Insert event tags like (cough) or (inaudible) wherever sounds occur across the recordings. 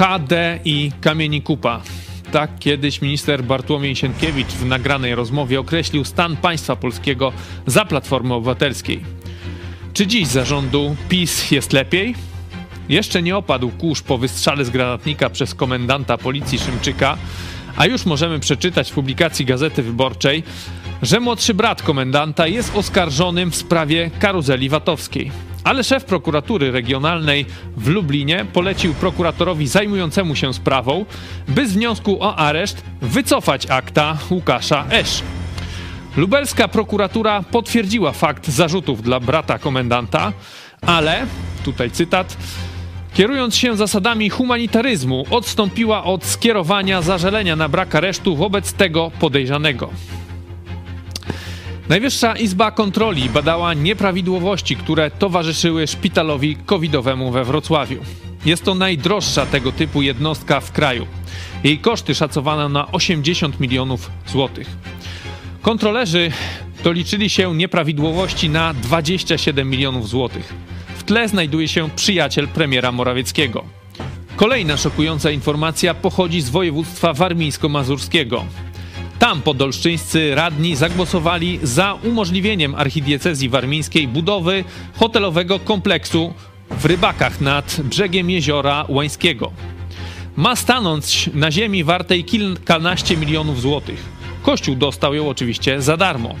HD i Kamieni Kupa. Tak kiedyś minister Bartłomiej Sienkiewicz w nagranej rozmowie określił stan państwa polskiego za Platformy Obywatelskiej. Czy dziś zarządu PiS jest lepiej? Jeszcze nie opadł kurz po wystrzale z granatnika przez komendanta policji Szymczyka, a już możemy przeczytać w publikacji Gazety Wyborczej, że młodszy brat komendanta jest oskarżonym w sprawie karuzeli VAT-owskiej. Ale szef prokuratury regionalnej w Lublinie polecił prokuratorowi zajmującemu się sprawą, by z wniosku o areszt wycofać akta Łukasza Esz. Lubelska prokuratura potwierdziła fakt zarzutów dla brata komendanta, ale, tutaj cytat, kierując się zasadami humanitaryzmu, odstąpiła od skierowania zażalenia na brak aresztu wobec tego podejrzanego. Najwyższa Izba Kontroli badała nieprawidłowości, które towarzyszyły szpitalowi covidowemu we Wrocławiu. Jest to najdroższa tego typu jednostka w kraju. Jej koszty szacowano na 80 milionów złotych. Kontrolerzy doliczyli się nieprawidłowości na 27 milionów złotych. W tle znajduje się przyjaciel premiera Morawieckiego. Kolejna szokująca informacja pochodzi z województwa warmińsko-mazurskiego. Tam podolszczyńscy radni zagłosowali za umożliwieniem archidiecezji warmińskiej budowy hotelowego kompleksu w Rybakach nad brzegiem jeziora Łańskiego. Ma stanąć na ziemi wartej kilkanaście milionów złotych. Kościół dostał ją oczywiście za darmo.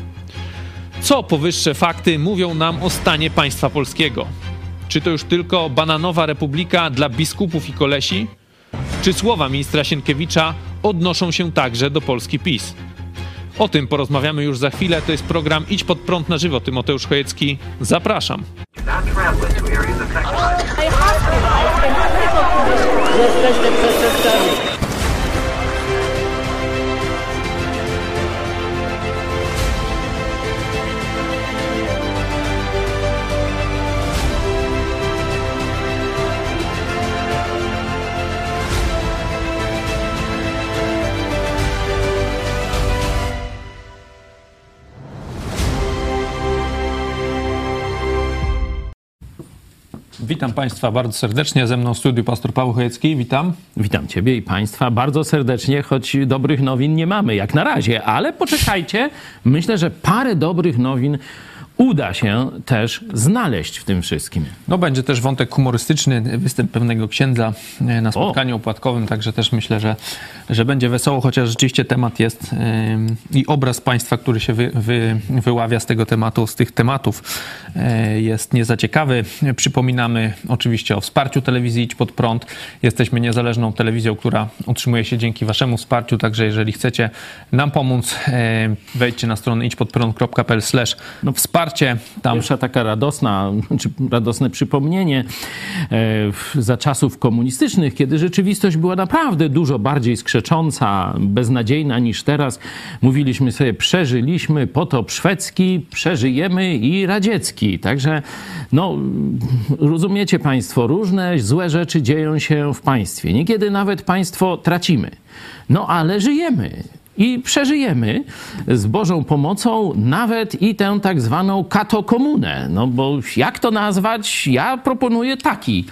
Co powyższe fakty mówią nam o stanie państwa polskiego? Czy to już tylko bananowa republika dla biskupów i kolesi? Czy słowa ministra Sienkiewicza odnoszą się także do Polski PiS? O tym porozmawiamy już za chwilę. To jest program Idź pod prąd na żywo. Tymoteusz Chojecki. Zapraszam. Jesteśmy przestępcami. Witam Państwa bardzo serdecznie. Ze mną w studiu pastor Paweł Chojecki. Witam. Witam Ciebie i Państwa bardzo serdecznie, choć dobrych nowin nie mamy jak na razie, ale poczekajcie. Myślę, że parę dobrych nowin uda się też znaleźć w tym wszystkim. No będzie też wątek humorystyczny, występ pewnego księdza e, na spotkaniu o. opłatkowym, także też myślę, że, że będzie wesoło, chociaż rzeczywiście temat jest yy, i obraz państwa, który się wy, wy, wyławia z tego tematu, z tych tematów yy, jest niezaciekawy. Przypominamy oczywiście o wsparciu telewizji Idź Pod Prąd. Jesteśmy niezależną telewizją, która utrzymuje się dzięki waszemu wsparciu, także jeżeli chcecie nam pomóc, yy, wejdźcie na stronę idźpodprąd.pl no, wsparcie wsparcie. Tam. Taka radosna, czy radosne przypomnienie e, za czasów komunistycznych, kiedy rzeczywistość była naprawdę dużo bardziej skrzecząca, beznadziejna niż teraz. Mówiliśmy sobie, przeżyliśmy potop szwedzki, przeżyjemy i radziecki. Także, no, rozumiecie Państwo, różne złe rzeczy dzieją się w państwie. Niekiedy nawet państwo tracimy. No ale żyjemy i przeżyjemy z Bożą pomocą nawet i tę tak zwaną katokomunę. No bo jak to nazwać? Ja proponuję taki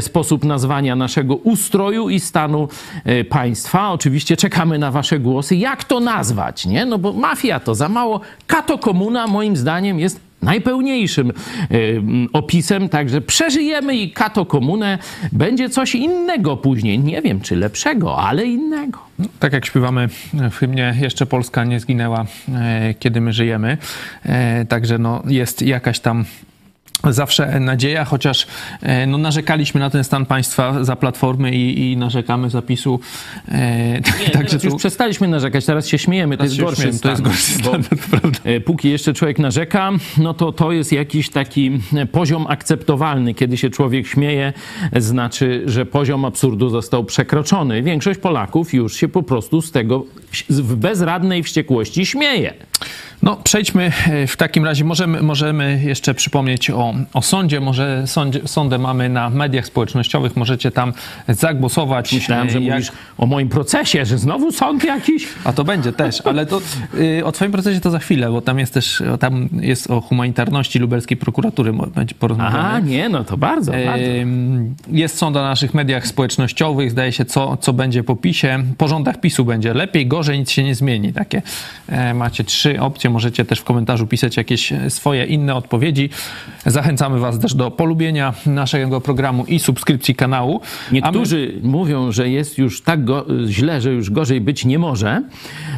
sposób nazwania naszego ustroju i stanu e, państwa. Oczywiście czekamy na wasze głosy. Jak to nazwać? Nie? No bo mafia to za mało. Katokomuna moim zdaniem jest najpełniejszym opisem, także przeżyjemy i kato komunę. Będzie coś innego później. Nie wiem, czy lepszego, ale innego. No, tak jak śpiewamy w hymnie, jeszcze Polska nie zginęła, e, kiedy my żyjemy. E, także no, jest jakaś tam zawsze nadzieja, chociaż e, no, narzekaliśmy na ten stan państwa za platformy i, i narzekamy zapisu. E, (laughs) Nie, także tu... już przestaliśmy narzekać, teraz się śmiejemy, to jest gorszy śmiejemy, stan. (laughs) To jest gorszy stan, prawda. E, póki jeszcze człowiek narzeka, no to to jest jakiś taki poziom akceptowalny. Kiedy się człowiek śmieje, znaczy, że poziom absurdu został przekroczony. Większość Polaków już się po prostu z tego w bezradnej wściekłości śmieje. No, przejdźmy e, w takim razie. Możemy, możemy jeszcze przypomnieć o, o sądzie. Może sądzie, sądę mamy na mediach społecznościowych. Możecie tam zagłosować. Myślałem, że e, jak- mówisz o moim procesie, że znowu sąd jakiś. A to będzie też, ale to y, o twoim procesie to za chwilę, bo tam jest też, o, tam jest o humanitarności lubelskiej prokuratury, będzie porozmawiane. Aha, nie, no to bardzo, bardzo. Jest sąd na naszych mediach społecznościowych, zdaje się, co, co będzie po PiSie. Po rządach PiSu będzie lepiej, gorzej, nic się nie zmieni. Takie e, macie trzy opcje, możecie też w komentarzu pisać jakieś e, swoje inne odpowiedzi. Zachęcamy was też do polubienia naszego programu i subskrypcji kanału. A my- Niektórzy mówią, że jest już tak go, źle, że już gorzej być nie może,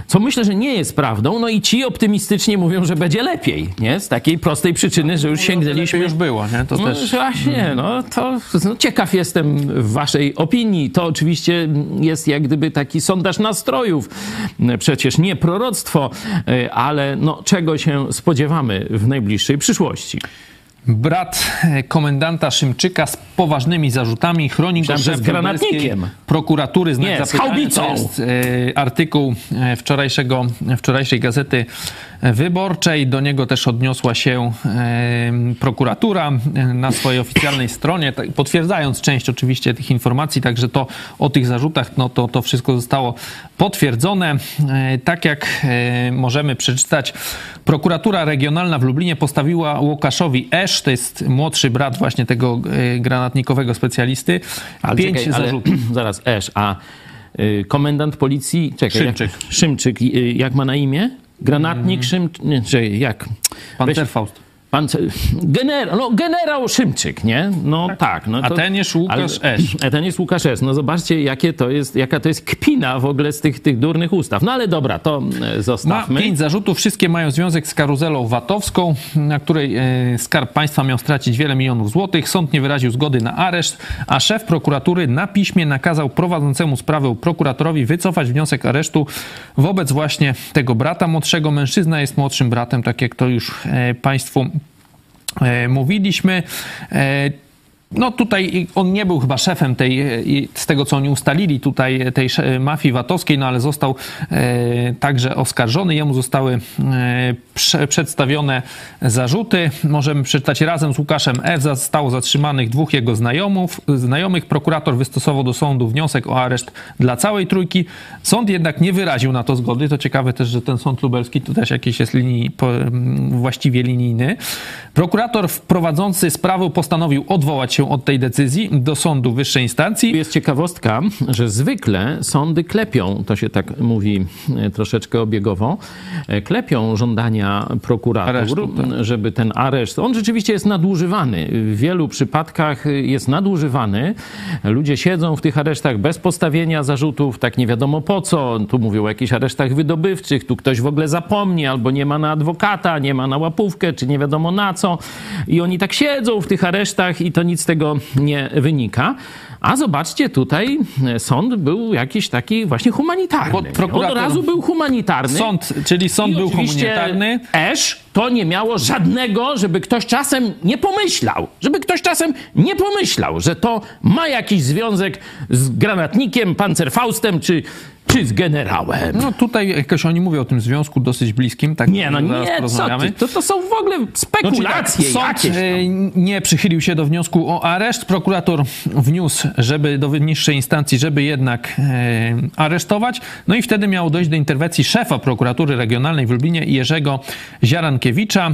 co myślę, że nie jest prawdą. No i ci optymistycznie mówią, że będzie lepiej, nie? Z takiej prostej przyczyny, że już Lepiej sięgnęliśmy już było, nie? To No, też... właśnie, no to no, ciekaw jestem waszej opinii. To oczywiście jest jak gdyby taki sondaż nastrojów. Przecież nie proroctwo, y, ale no, czego się spodziewamy w najbliższej przyszłości. Brat komendanta Szymczyka z poważnymi zarzutami chroni go szef z granatnikiem. prokuratury. Znak Nie, z haubicą. To jest e, artykuł e, wczorajszego, wczorajszej gazety wyborczej. Do niego też odniosła się e, prokuratura na swojej oficjalnej stronie, tak, potwierdzając część oczywiście tych informacji, także to o tych zarzutach, no to, to wszystko zostało potwierdzone. E, Tak jak e, możemy przeczytać, prokuratura regionalna w Lublinie postawiła Łukaszowi Esz, to jest młodszy brat właśnie tego granatnikowego specjalisty, Ale pięć czekaj, ale zarzutów. (clears throat) zaraz, Esz, a y, komendant policji, czekaj, Szymczyk. Jak, Szymczyk, y, jak ma na imię? Granatnik Szymczyk, nie, czekaj, jak? Pancer Weź- Faust. Pan, generał, no, generał Szymczyk, nie? No tak. no A ten jest Łukasz Esz. A ten jest Łukasz Esz. No zobaczcie, jakie to jest, jaka to jest kpina w ogóle z tych, tych durnych ustaw. No ale dobra, to e, Ma zostawmy. pięć zarzutów, wszystkie mają związek z karuzelą VAT-owską, na której e, Skarb Państwa miał stracić wiele milionów złotych. Sąd nie wyraził zgody na areszt, a szef prokuratury na piśmie nakazał prowadzącemu sprawę prokuratorowi wycofać wniosek aresztu wobec właśnie tego brata młodszego. Mężczyzna jest młodszym bratem, tak jak to już e, Państwu mówiliśmy. E, no tutaj on nie był chyba szefem tej, e, z tego co oni ustalili tutaj, tej sze- mafii VAT-owskiej, no ale został e, także oskarżony. Jemu zostały e, prze, przedstawione zarzuty. Możemy przeczytać razem z Łukaszem F. Zostało zatrzymanych dwóch jego znajomów, znajomych. Prokurator wystosował do sądu wniosek o areszt dla całej trójki. Sąd jednak nie wyraził na to zgody. To ciekawe też, że ten sąd lubelski to też jakiś jest linii, właściwie linijny. Prokurator prowadzący sprawę postanowił odwołać się od tej decyzji do sądu wyższej instancji. Jest ciekawostka, że zwykle sądy klepią, to się tak mówi e, troszeczkę obiegowo, e, klepią żądania prokuratur, Aresztu, tak. żeby ten areszt, on rzeczywiście jest nadużywany. W wielu przypadkach jest nadużywany. Ludzie siedzą w tych aresztach bez postawienia zarzutów, tak nie wiadomo po co. Tu mówią o jakichś aresztach wydobywczych, tu ktoś w ogóle zapomni, albo nie ma na adwokata, nie ma na łapówkę, czy nie wiadomo na co. I oni tak siedzą w tych aresztach i to nic z tego nie wynika. A zobaczcie, tutaj e, sąd był jakiś taki właśnie humanitarny. Od razu był humanitarny. Sąd, czyli sąd był humanitarny. Esz to nie miało żadnego, żeby ktoś czasem nie pomyślał, żeby ktoś czasem nie pomyślał, że to ma jakiś związek z granatnikiem, pancerfaustem czy, czy z generałem. No tutaj jakoś oni mówią o tym związku dosyć bliskim. Tak Nie, no nie, co ty, to, to są w ogóle No, spekulacje tak, sąd jakieś. e, nie przychylił się do wniosku o areszt. Prokurator wniósł, żeby do niższej instancji, żeby jednak e, aresztować. No i wtedy miało dojść do interwencji szefa prokuratury regionalnej w Lublinie Jerzego Ziarankiewicza.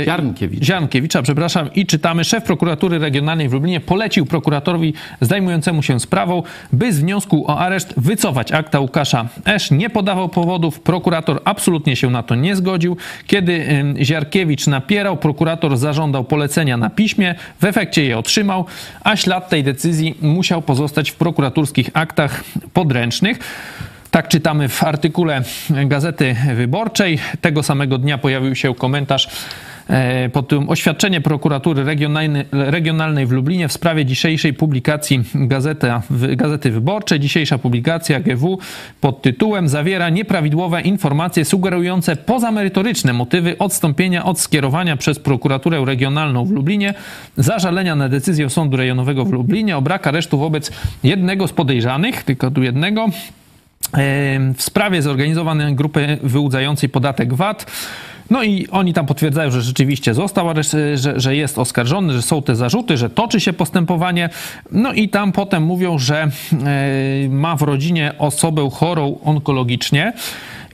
E, Ziarnkiewicza. Ziarnkiewicza, przepraszam. I czytamy, szef prokuratury regionalnej w Lublinie polecił prokuratorowi zajmującemu się sprawą, by z wniosku o areszt wycofać akta Łukasza Esz. Nie podawał powodów. Prokurator absolutnie się na to nie zgodził. Kiedy Ziarkiewicz napierał, prokurator zażądał polecenia na piśmie. W efekcie je otrzymał, a ślad tej decyzji musiał pozostać w prokuratorskich aktach podręcznych. Tak czytamy w artykule Gazety Wyborczej. Tego samego dnia pojawił się komentarz pod tym oświadczenie prokuratury regionalnej, w Lublinie w sprawie dzisiejszej publikacji Gazeta, Gazety Wyborczej. Dzisiejsza publikacja GW pod tytułem zawiera nieprawidłowe informacje sugerujące pozamerytoryczne motywy odstąpienia od skierowania przez prokuraturę regionalną w Lublinie zażalenia na decyzję Sądu Rejonowego w Lublinie o brak aresztu wobec jednego z podejrzanych, tylko tu jednego, w sprawie zorganizowanej grupy wyłudzającej podatek VAT. No i oni tam potwierdzają, że rzeczywiście został, że, że jest oskarżony, że są te zarzuty, że toczy się postępowanie. No i tam potem mówią, że e, ma w rodzinie osobę chorą onkologicznie.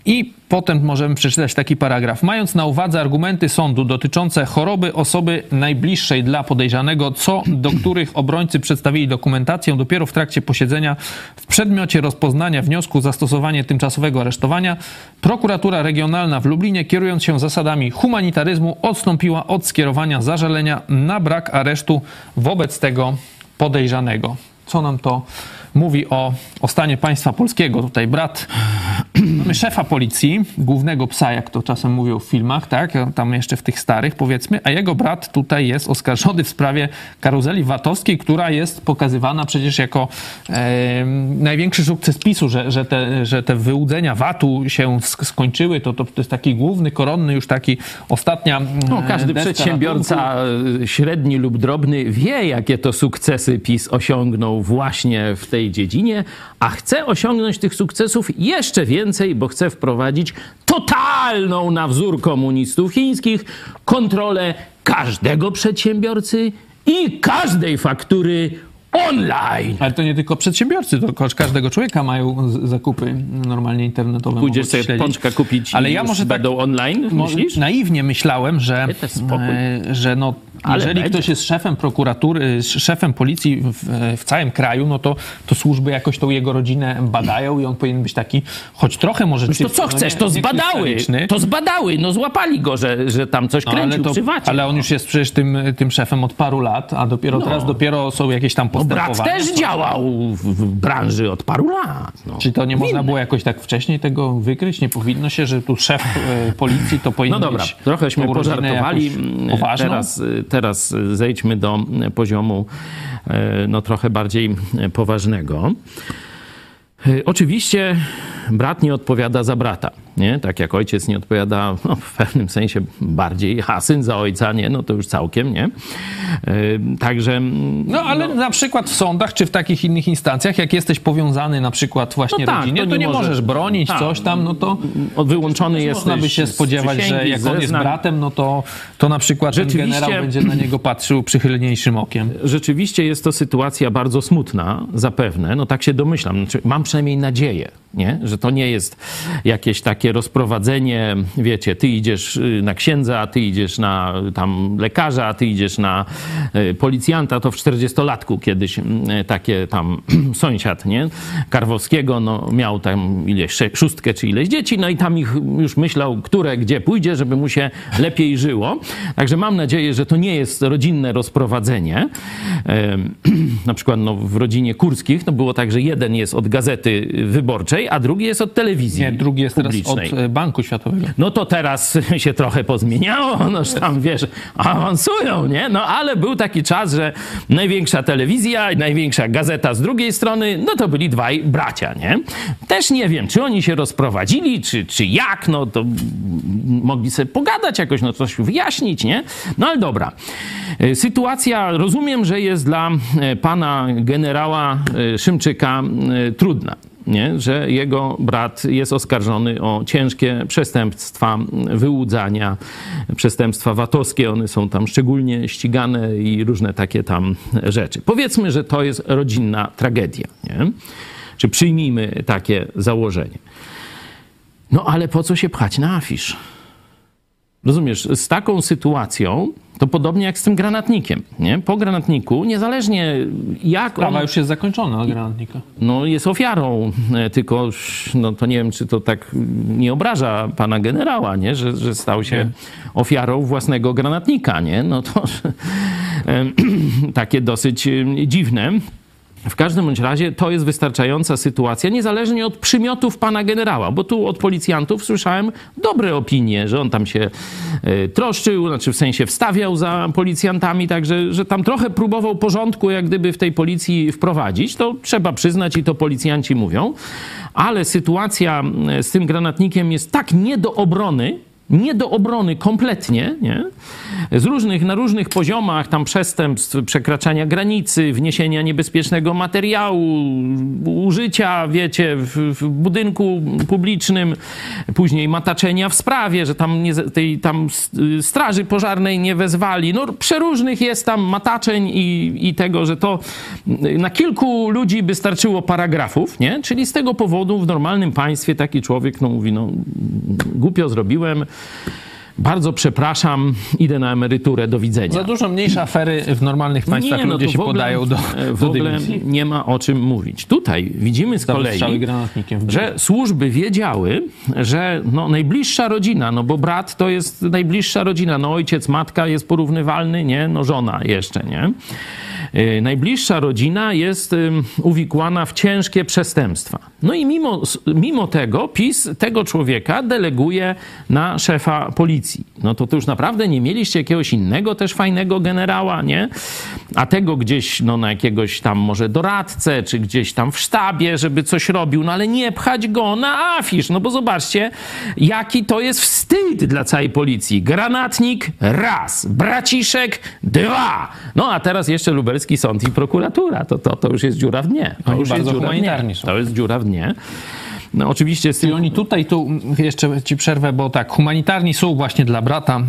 I potem możemy przeczytać taki paragraf. Mając na uwadze argumenty sądu dotyczące choroby osoby najbliższej dla podejrzanego, co do których obrońcy przedstawili dokumentację dopiero w trakcie posiedzenia w przedmiocie rozpoznania wniosku zastosowanie tymczasowego aresztowania, prokuratura regionalna w Lublinie, kierując się zasadami humanitaryzmu, odstąpiła od skierowania zażalenia na brak aresztu wobec tego podejrzanego. Co nam to mówi o, o stanie państwa polskiego. Tutaj brat (clears throat) mamy szefa policji, głównego psa, jak to czasem mówią w filmach, tak? Tam jeszcze w tych starych, powiedzmy, a jego brat tutaj jest oskarżony w sprawie karuzeli VAT-owskiej, która jest pokazywana przecież jako e, największy sukces PiSu, że, że, te, że te wyłudzenia VAT-u się skończyły. To, to, to jest taki główny, koronny, już taki ostatnia. No, każdy przedsiębiorca ratunku. średni lub drobny wie, jakie to sukcesy PiS osiągnął właśnie w tej tej dziedzinie, a chce osiągnąć tych sukcesów jeszcze więcej, bo chce wprowadzić totalną na wzór komunistów chińskich kontrolę każdego przedsiębiorcy i każdej faktury online. Ale to nie tylko przedsiębiorcy, to każdego człowieka mają zakupy normalnie internetowe. Pójdziesz sobie śledzić. pączka kupić Ale ja może będą tak, online, myślisz? Naiwnie myślałem, że, e, że no ale Jeżeli będzie. ktoś jest szefem prokuratury, szefem policji w, w, całym kraju, no to, to służby jakoś tą jego rodzinę badają i on powinien być taki, choć trochę może... No to co chcesz, no to zbadały, to zbadały, no złapali go, że, że tam coś no, kręcił ale to, Ale on już jest przecież tym, tym szefem od paru lat, a dopiero no. teraz dopiero są jakieś tam. No brat też działał w branży od paru lat. No. Czy to nie można było jakoś tak wcześniej tego wykryć? Nie powinno się, że tu szef e, policji to powinien No dobra, trochęśmy pożartowali. Teraz, teraz zejdźmy do poziomu e, no, trochę bardziej poważnego. E, oczywiście brat nie odpowiada za brata nie? Tak jak ojciec nie odpowiada no, w pewnym sensie bardziej, a syn za ojca, nie? No to już całkiem, nie? Yy, także... No ale no, na przykład w sądach, czy w takich innych instancjach, jak jesteś powiązany na przykład właśnie no tak, rodzinie, to nie, to nie możesz, możesz bronić tak, coś tam, no to... Wyłączony jest. Można by się spodziewać, że jak on jest bratem, no to, to na przykład ten generał będzie na niego patrzył przychylniejszym okiem. Rzeczywiście jest to sytuacja bardzo smutna, zapewne, no tak się domyślam. Znaczy, mam przynajmniej nadzieję, nie? Że to nie jest jakieś takie takie rozprowadzenie, wiecie, ty idziesz y, na księdza, ty idziesz na tam lekarza, ty idziesz na y, policjanta, to w 40-latku kiedyś y, takie tam (clears throat) sąsiad, nie, Karwowskiego, no miał tam ileś, szóstkę czy ileś dzieci, no i tam ich już myślał, które gdzie pójdzie, żeby mu się lepiej żyło. Także mam nadzieję, że to nie jest rodzinne rozprowadzenie. (clears throat) Na przykład no, w rodzinie Kurskich no było tak, że jeden jest od gazety wyborczej, a drugi jest od telewizji. Nie, drugi jest od e, Banku Światowego. No to teraz (laughs) się trochę pozmieniało, (laughs) noż tam wiesz, awansują, nie? No ale był taki czas, że największa telewizja i największa gazeta z drugiej strony, no to byli dwaj bracia, nie? Też nie wiem, czy oni się rozprowadzili, czy, czy jak, no to mogli sobie pogadać jakoś, no coś wyjaśnić, nie? No ale dobra. E, sytuacja, rozumiem, że jest dla e, pana generała Szymczyka trudna nie? że jego brat jest oskarżony o ciężkie przestępstwa wyłudzania, przestępstwa VAT-owskie, one są tam szczególnie ścigane i różne takie tam rzeczy. Powiedzmy, że to jest rodzinna tragedia. Nie? Czy przyjmijmy takie założenie. No ale po co się pchać na afisz? Rozumiesz, z taką sytuacją to podobnie jak z tym granatnikiem. Nie? Po granatniku, niezależnie jak Sprawa on... już jest zakończona granatnika. No jest ofiarą, e, tylko no, to nie wiem, czy to tak nie obraża pana generała, nie? Że, że stał się nie. ofiarą własnego granatnika. Nie? No to (clears throat) takie dosyć dziwne. W każdym bądź razie to jest wystarczająca sytuacja, niezależnie od przymiotów pana generała, bo tu od policjantów słyszałem dobre opinie, że on tam się y, troszczył, znaczy w sensie wstawiał za policjantami, także że tam trochę próbował porządku jak gdyby w tej policji wprowadzić, to trzeba przyznać i to policjanci mówią, ale sytuacja e, z tym granatnikiem jest tak nie do obrony, nie do obrony kompletnie, nie? Z różnych, na różnych poziomach tam przestępstw, przekraczania granicy, wniesienia niebezpiecznego materiału, użycia, wiecie, w, w budynku publicznym, później mataczenia w sprawie, że tam, nie, tej, tam straży pożarnej nie wezwali. No przeróżnych jest tam mataczeń i, i tego, że to na kilku ludzi by starczyło paragrafów, nie? Czyli z tego powodu w normalnym państwie taki człowiek no, mówi, no głupio zrobiłem, bardzo przepraszam, idę na emeryturę, do widzenia. Za dużo mniejsze afery w normalnych państwach Nie, no ludzie się w ogóle- podają do, W do ogóle dymisji. nie ma o czym mówić. Tutaj widzimy z kolei, w że służby wiedziały, że no, najbliższa rodzina, no bo brat to jest najbliższa rodzina, no ojciec, matka jest porównywalny, nie? No żona jeszcze, nie? Yy, Najbliższa rodzina jest uwikłana w ciężkie przestępstwa. No i mimo, mimo tego PiS tego człowieka deleguje na szefa policji. No to, to już naprawdę nie mieliście jakiegoś innego też fajnego generała, nie? A tego gdzieś no, na jakiegoś tam może doradcę, czy gdzieś tam w sztabie, żeby coś robił, no ale nie pchać go na afisz, no bo zobaczcie, jaki to jest wstyd dla całej policji. Granatnik raz, braciszek dwa. No a teraz jeszcze lubelski sąd i prokuratura. To, to, to już jest dziura w dnie. To Oni już bardzo jest dziura w dnie. są. To jest dziura w dnie. No oczywiście z tym I oni tutaj, tu jeszcze ci przerwę, bo tak, humanitarni są właśnie dla brata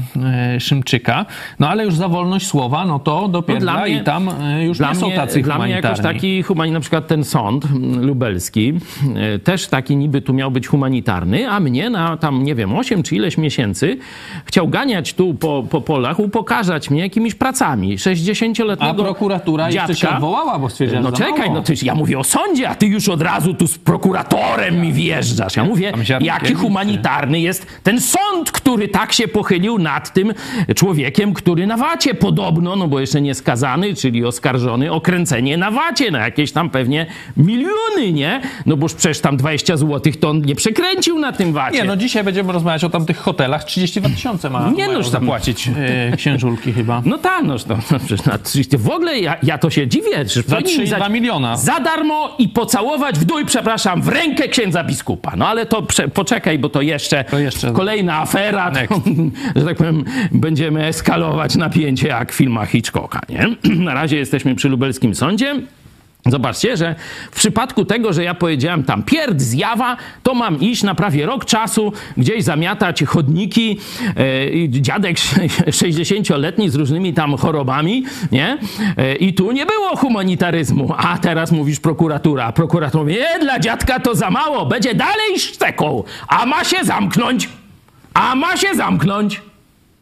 e, Szymczyka, no ale już za wolność słowa, no to dopiero i tam e, już nie są tacy dla mnie humanitarni. jakoś taki humanitarny, na przykład ten sąd lubelski, e, też taki niby tu miał być humanitarny, a mnie na tam, nie wiem, 8 czy ileś miesięcy chciał ganiać tu po, po polach, upokarzać mnie jakimiś pracami. 60-letniego A prokuratura jeszcze się dziadka. odwołała, bo stwierdziła, No czekaj, no ty, ja mówię o sądzie, a ty już od razu tu z prokuratorem mi wjeżdżasz. Ja mówię, jaki humanitarny jest ten sąd, który tak się pochylił nad tym człowiekiem, który na wacie podobno, no bo jeszcze nie skazany, czyli oskarżony o kręcenie na wacie na jakieś tam pewnie miliony, nie? No boż przecież tam 20 zł to on nie przekręcił na tym wacie. Nie, no dzisiaj będziemy rozmawiać o tamtych hotelach. 32 tysiące ma Nie, no no, tam- zapłacić e, księżulki chyba. No tak, no, no, no przecież na 30. W ogóle ja, ja to się dziwię. Że Za powinni 3,2 za- miliona. Za darmo i pocałować w dół, przepraszam, w rękę księdza biskupa. No ale to poczekaj, bo to jeszcze, To jeszcze- kolejna afera, to, (laughs) że tak powiem, będziemy eskalować napięcie jak w filmach Hitchcocka, nie? (clears throat) Na razie jesteśmy przy lubelskim sądzie. Zobaczcie, że w przypadku tego, że ja powiedziałem tam pierd, zjawa, to mam iść na prawie rok czasu, gdzieś zamiatać chodniki, i dziadek (laughs) 60-letni z różnymi tam chorobami, nie? E, I tu nie było humanitaryzmu. A teraz mówisz prokuratura. Prokurator mówi, nie, dla dziadka to za mało, będzie dalej szczeką, a ma się zamknąć, a ma się zamknąć.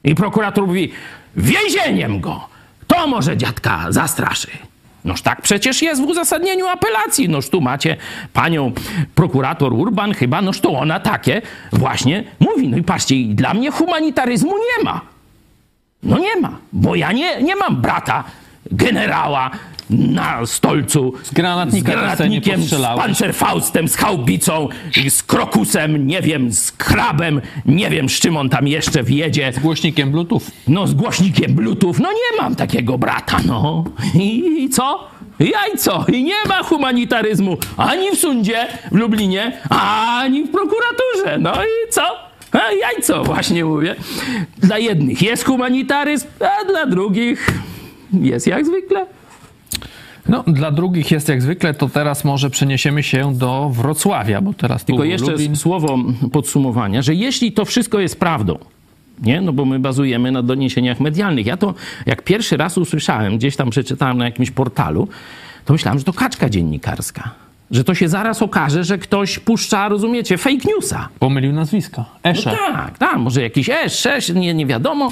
I prokurator mówi, więzieniem go. To może dziadka zastraszy. Noż tak przecież jest w uzasadnieniu apelacji. Noż tu macie panią prokurator Urban chyba, noż to ona takie właśnie mówi. No i patrzcie, dla mnie humanitaryzmu nie ma. No nie ma, bo ja nie, nie mam brata generała na stolcu Z granatnika z granatnikiem, z pancerfaustem, z haubicą, z krokusem, nie wiem, z krabem, nie wiem z czym on tam jeszcze wjedzie. Głośnikiem Bluetooth. No z głośnikiem Bluetooth, no nie mam takiego brata, no. I, i co? Jajco. I nie ma humanitaryzmu ani w sądzie w Lublinie, ani w prokuraturze. No i co? A jajco, właśnie mówię. Dla jednych jest humanitaryzm, a dla drugich jest jak zwykle. No, dla drugich jest jak zwykle, to teraz może przeniesiemy się do Wrocławia, bo teraz Tylko jeszcze Lublin. słowo podsumowania, że jeśli to wszystko jest prawdą, nie? No bo my bazujemy na doniesieniach medialnych. Ja to jak pierwszy raz usłyszałem, gdzieś tam przeczytałem na jakimś portalu, to myślałem, że to kaczka dziennikarska. Że to się zaraz okaże, że ktoś puszcza, rozumiecie, fake newsa. Pomylił nazwiska. Esze. No tak, tak, może jakiś S6, nie, nie wiadomo,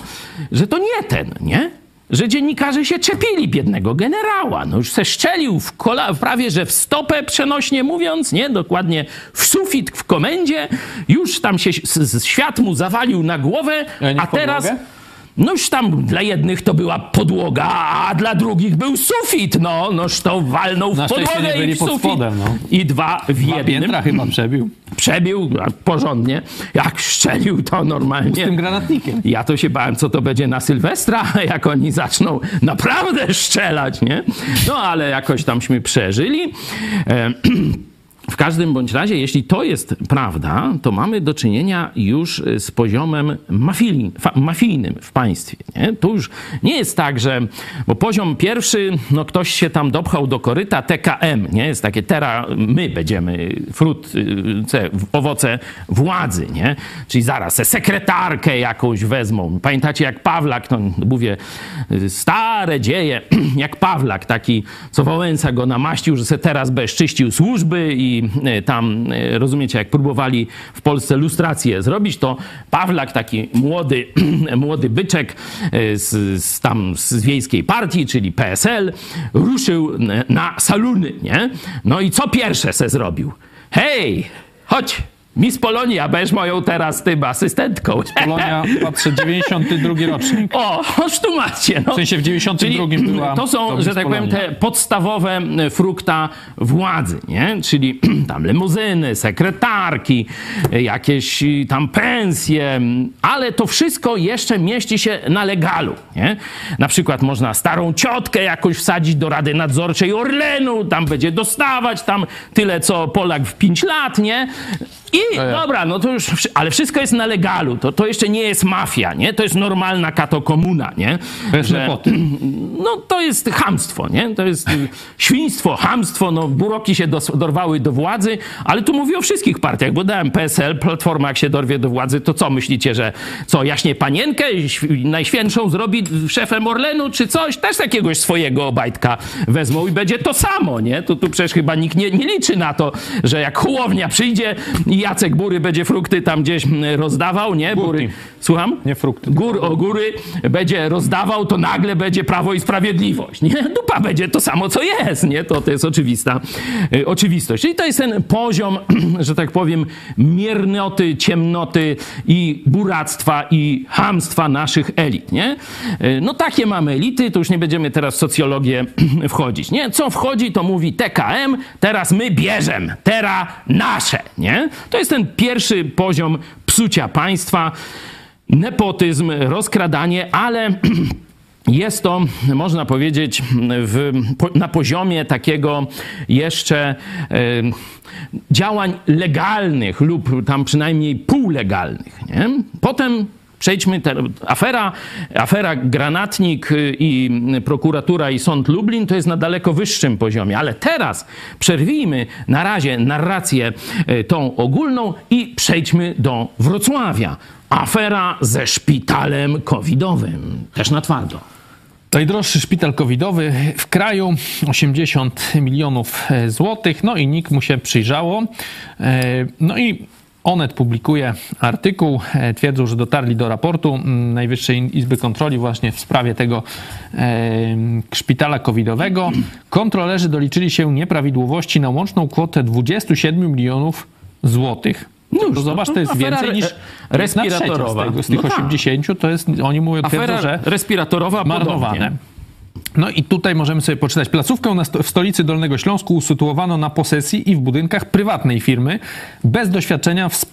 że to nie ten, nie? Że dziennikarze się czepili biednego generała. No już se szczelił w kola, prawie że w stopę przenośnie mówiąc, nie? Dokładnie w sufit w komendzie. Już tam się świat mu zawalił na głowę, A nie a teraz... No już tam dla jednych to była podłoga, a dla drugich był sufit. No, noż to walnął w Na podłogę i w sufit. spodem, no. I dwa w Dwa jednym. piętra chyba przebił. Przebił porządnie. Jak szczelił to normalnie. Z tym granatnikiem. Ja to się bałem, co to będzie na Sylwestra, (laughs) jak oni zaczną naprawdę strzelać, nie? No ale jakoś tamśmy przeżyli. E, (clears throat) w każdym bądź razie, jeśli to jest prawda, to mamy do czynienia już z poziomem mafijnym, mafijnym w państwie. Nie? Tu już nie jest tak, że bo poziom pierwszy, no ktoś się tam dopchał do koryta TKM, nie? Jest takie teraz my będziemy frut, y, owoce władzy, nie? Czyli zaraz se sekretarkę jakąś wezmą. Pamiętacie jak Pawlak, no mówię, stare dzieje, (clears throat) jak Pawlak taki, co Wałęsa go namaścił, że se teraz bezczyścił służby i e, tam, e, rozumiecie, jak próbowali w Polsce lustrację zrobić, to Pawlak, taki młody, (clears throat) młody byczek e, z, z tam z wiejskiej partii, czyli PSL, ruszył na saluny, nie? No i co pierwsze se zrobił? Hej, chodź, Miss Polonia, będziesz moją teraz tym asystentką. Polonia, patrzę, 92 rocznik. O, choć tu macie. No. W sensie w 92 Czyli była... To są, to że tak powiem, te podstawowe frukta władzy, nie? Czyli (clears throat) tam limuzyny, sekretarki, jakieś tam pensje, ale to wszystko jeszcze mieści się na legalu, nie? Na przykład można starą ciotkę jakoś wsadzić do Rady Nadzorczej Orlenu, tam będzie dostawać tam tyle, co Polak w 5 lat, nie? I dobra, no to już, ale wszystko jest na legalu. To, to jeszcze nie jest mafia, nie? To jest normalna katokomuna, nie? Bez Że, (clears throat) No to jest hamstwo, nie? To jest y, świństwo, hamstwo, no buroki się dos, dorwały do władzy, ale tu mówię o wszystkich partiach, bo dałem PSL, Platforma jak się dorwie do władzy, to co myślicie, że co, jaśnie panienkę najświętszą zrobi szefem Orlenu czy coś? Też jakiegoś swojego obajtka wezmą i będzie to samo, nie? To tu przecież chyba nikt nie, nie liczy na to, że jak Hołownia przyjdzie i Jacek Bury będzie frukty tam gdzieś mm, rozdawał, nie? Bury. Słucham? Nie frukty. Gór o góry będzie rozdawał, to nagle będzie Prawo i Sprawiedliwość, nie? (laughs) Dupa będzie to samo, co jest, nie? To, to jest oczywista y, oczywistość. Czyli to jest ten poziom, (clears throat) że tak powiem, miernoty, ciemnoty i buractwa i hamstwa naszych elit, nie? Y, no takie mamy elity, to już nie będziemy teraz w socjologię (clears throat) wchodzić, nie? Co wchodzi, to mówi TKM, teraz my bierzemy, teraz nasze, nie? To jest ten pierwszy poziom psucia państwa, nepotyzm, rozkradanie, ale (clears throat) jest to, można powiedzieć, w, na poziomie takiego jeszcze działań legalnych lub tam przynajmniej półlegalnych. Nie? Potem Przejdźmy, te, afera, afera Granatnik y, i prokuratura i sąd Lublin to jest na daleko wyższym poziomie, ale teraz przerwijmy na razie narrację y, tą ogólną i przejdźmy do Wrocławia. Afera ze szpitalem covidowym, też na twardo. Najdroższy szpital covidowy w kraju 80 milionów e, złotych, no i NIK mu się przyjrzało. E, no i Onet publikuje artykuł, e, twierdzą, że dotarli do raportu mm, Najwyższej Izby Kontroli właśnie w sprawie tego e, szpitala covidowego. Kontrolerzy doliczyli się nieprawidłowości na łączną kwotę 27 milionów złotych. No, to zobacz, to jest więcej niż respiratorowa. Z, tego, z tych no 80 tak. to jest, oni mówią, twierdzą, że respiratorowa marnowane. Podobnie. No i tutaj możemy sobie poczytać. Placówkę w stolicy Dolnego Śląsku usytuowano na posesji i w budynkach prywatnej firmy. Bez doświadczenia w,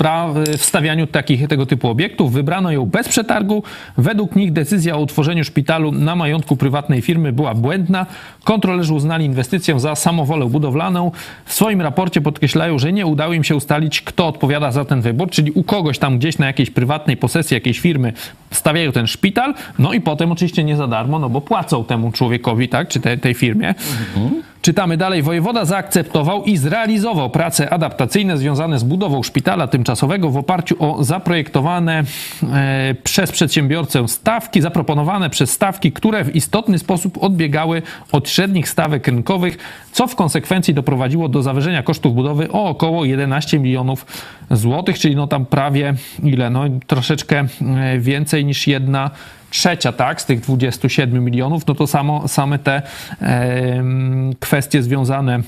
w stawianiu takich, tego typu obiektów wybrano ją bez przetargu. Według nich decyzja o utworzeniu szpitalu na majątku prywatnej firmy była błędna. Kontrolerzy uznali inwestycję za samowolę budowlaną. W swoim raporcie podkreślają, że nie udało im się ustalić, kto odpowiada za ten wybór, czyli u kogoś tam gdzieś na jakiejś prywatnej posesji jakiejś firmy stawiają ten szpital, no i potem oczywiście nie za darmo, no bo płacą temu człowiekowi, tak, czy te, tej firmie. Mhm. Czytamy dalej. Wojewoda zaakceptował i zrealizował prace adaptacyjne związane z budową szpitala tymczasowego w oparciu o zaprojektowane e, przez przedsiębiorcę stawki, zaproponowane przez stawki, które w istotny sposób odbiegały od średnich stawek rynkowych, co w konsekwencji doprowadziło do zawyżenia kosztów budowy o około 11 milionów złotych, czyli no tam prawie ile? No troszeczkę e, więcej niż jedna trzecia, tak, z tych 27 milionów, no to samo, same te kwestie związane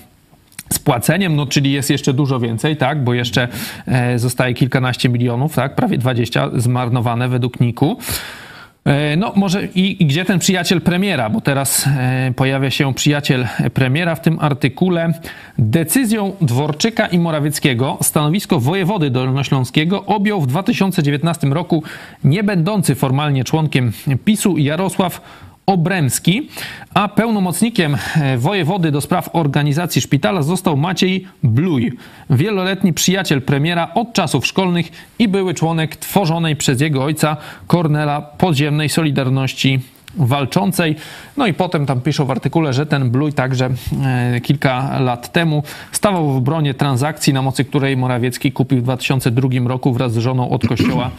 z płaceniem, no czyli jest jeszcze dużo więcej, tak, bo jeszcze e, zostaje kilkanaście milionów, tak, prawie 20 zmarnowane według NIK-u. E, no może i, i, gdzie ten przyjaciel premiera, bo teraz e, pojawia się przyjaciel premiera w tym artykule. Decyzją Dworczyka i Morawieckiego stanowisko wojewody dolnośląskiego objął w 2019 roku nie będący formalnie członkiem PiSu Jarosław Obremski, a pełnomocnikiem e, wojewody do spraw organizacji szpitala został Maciej Bluj, wieloletni przyjaciel premiera od czasów szkolnych i były członek tworzonej przez jego ojca Kornela podziemnej Solidarności walczącej. No i potem tam piszą w artykule, że ten Bluj także e, kilka lat temu stawał w obronie transakcji, na mocy której Morawiecki kupił w 2002 roku wraz z żoną od kościoła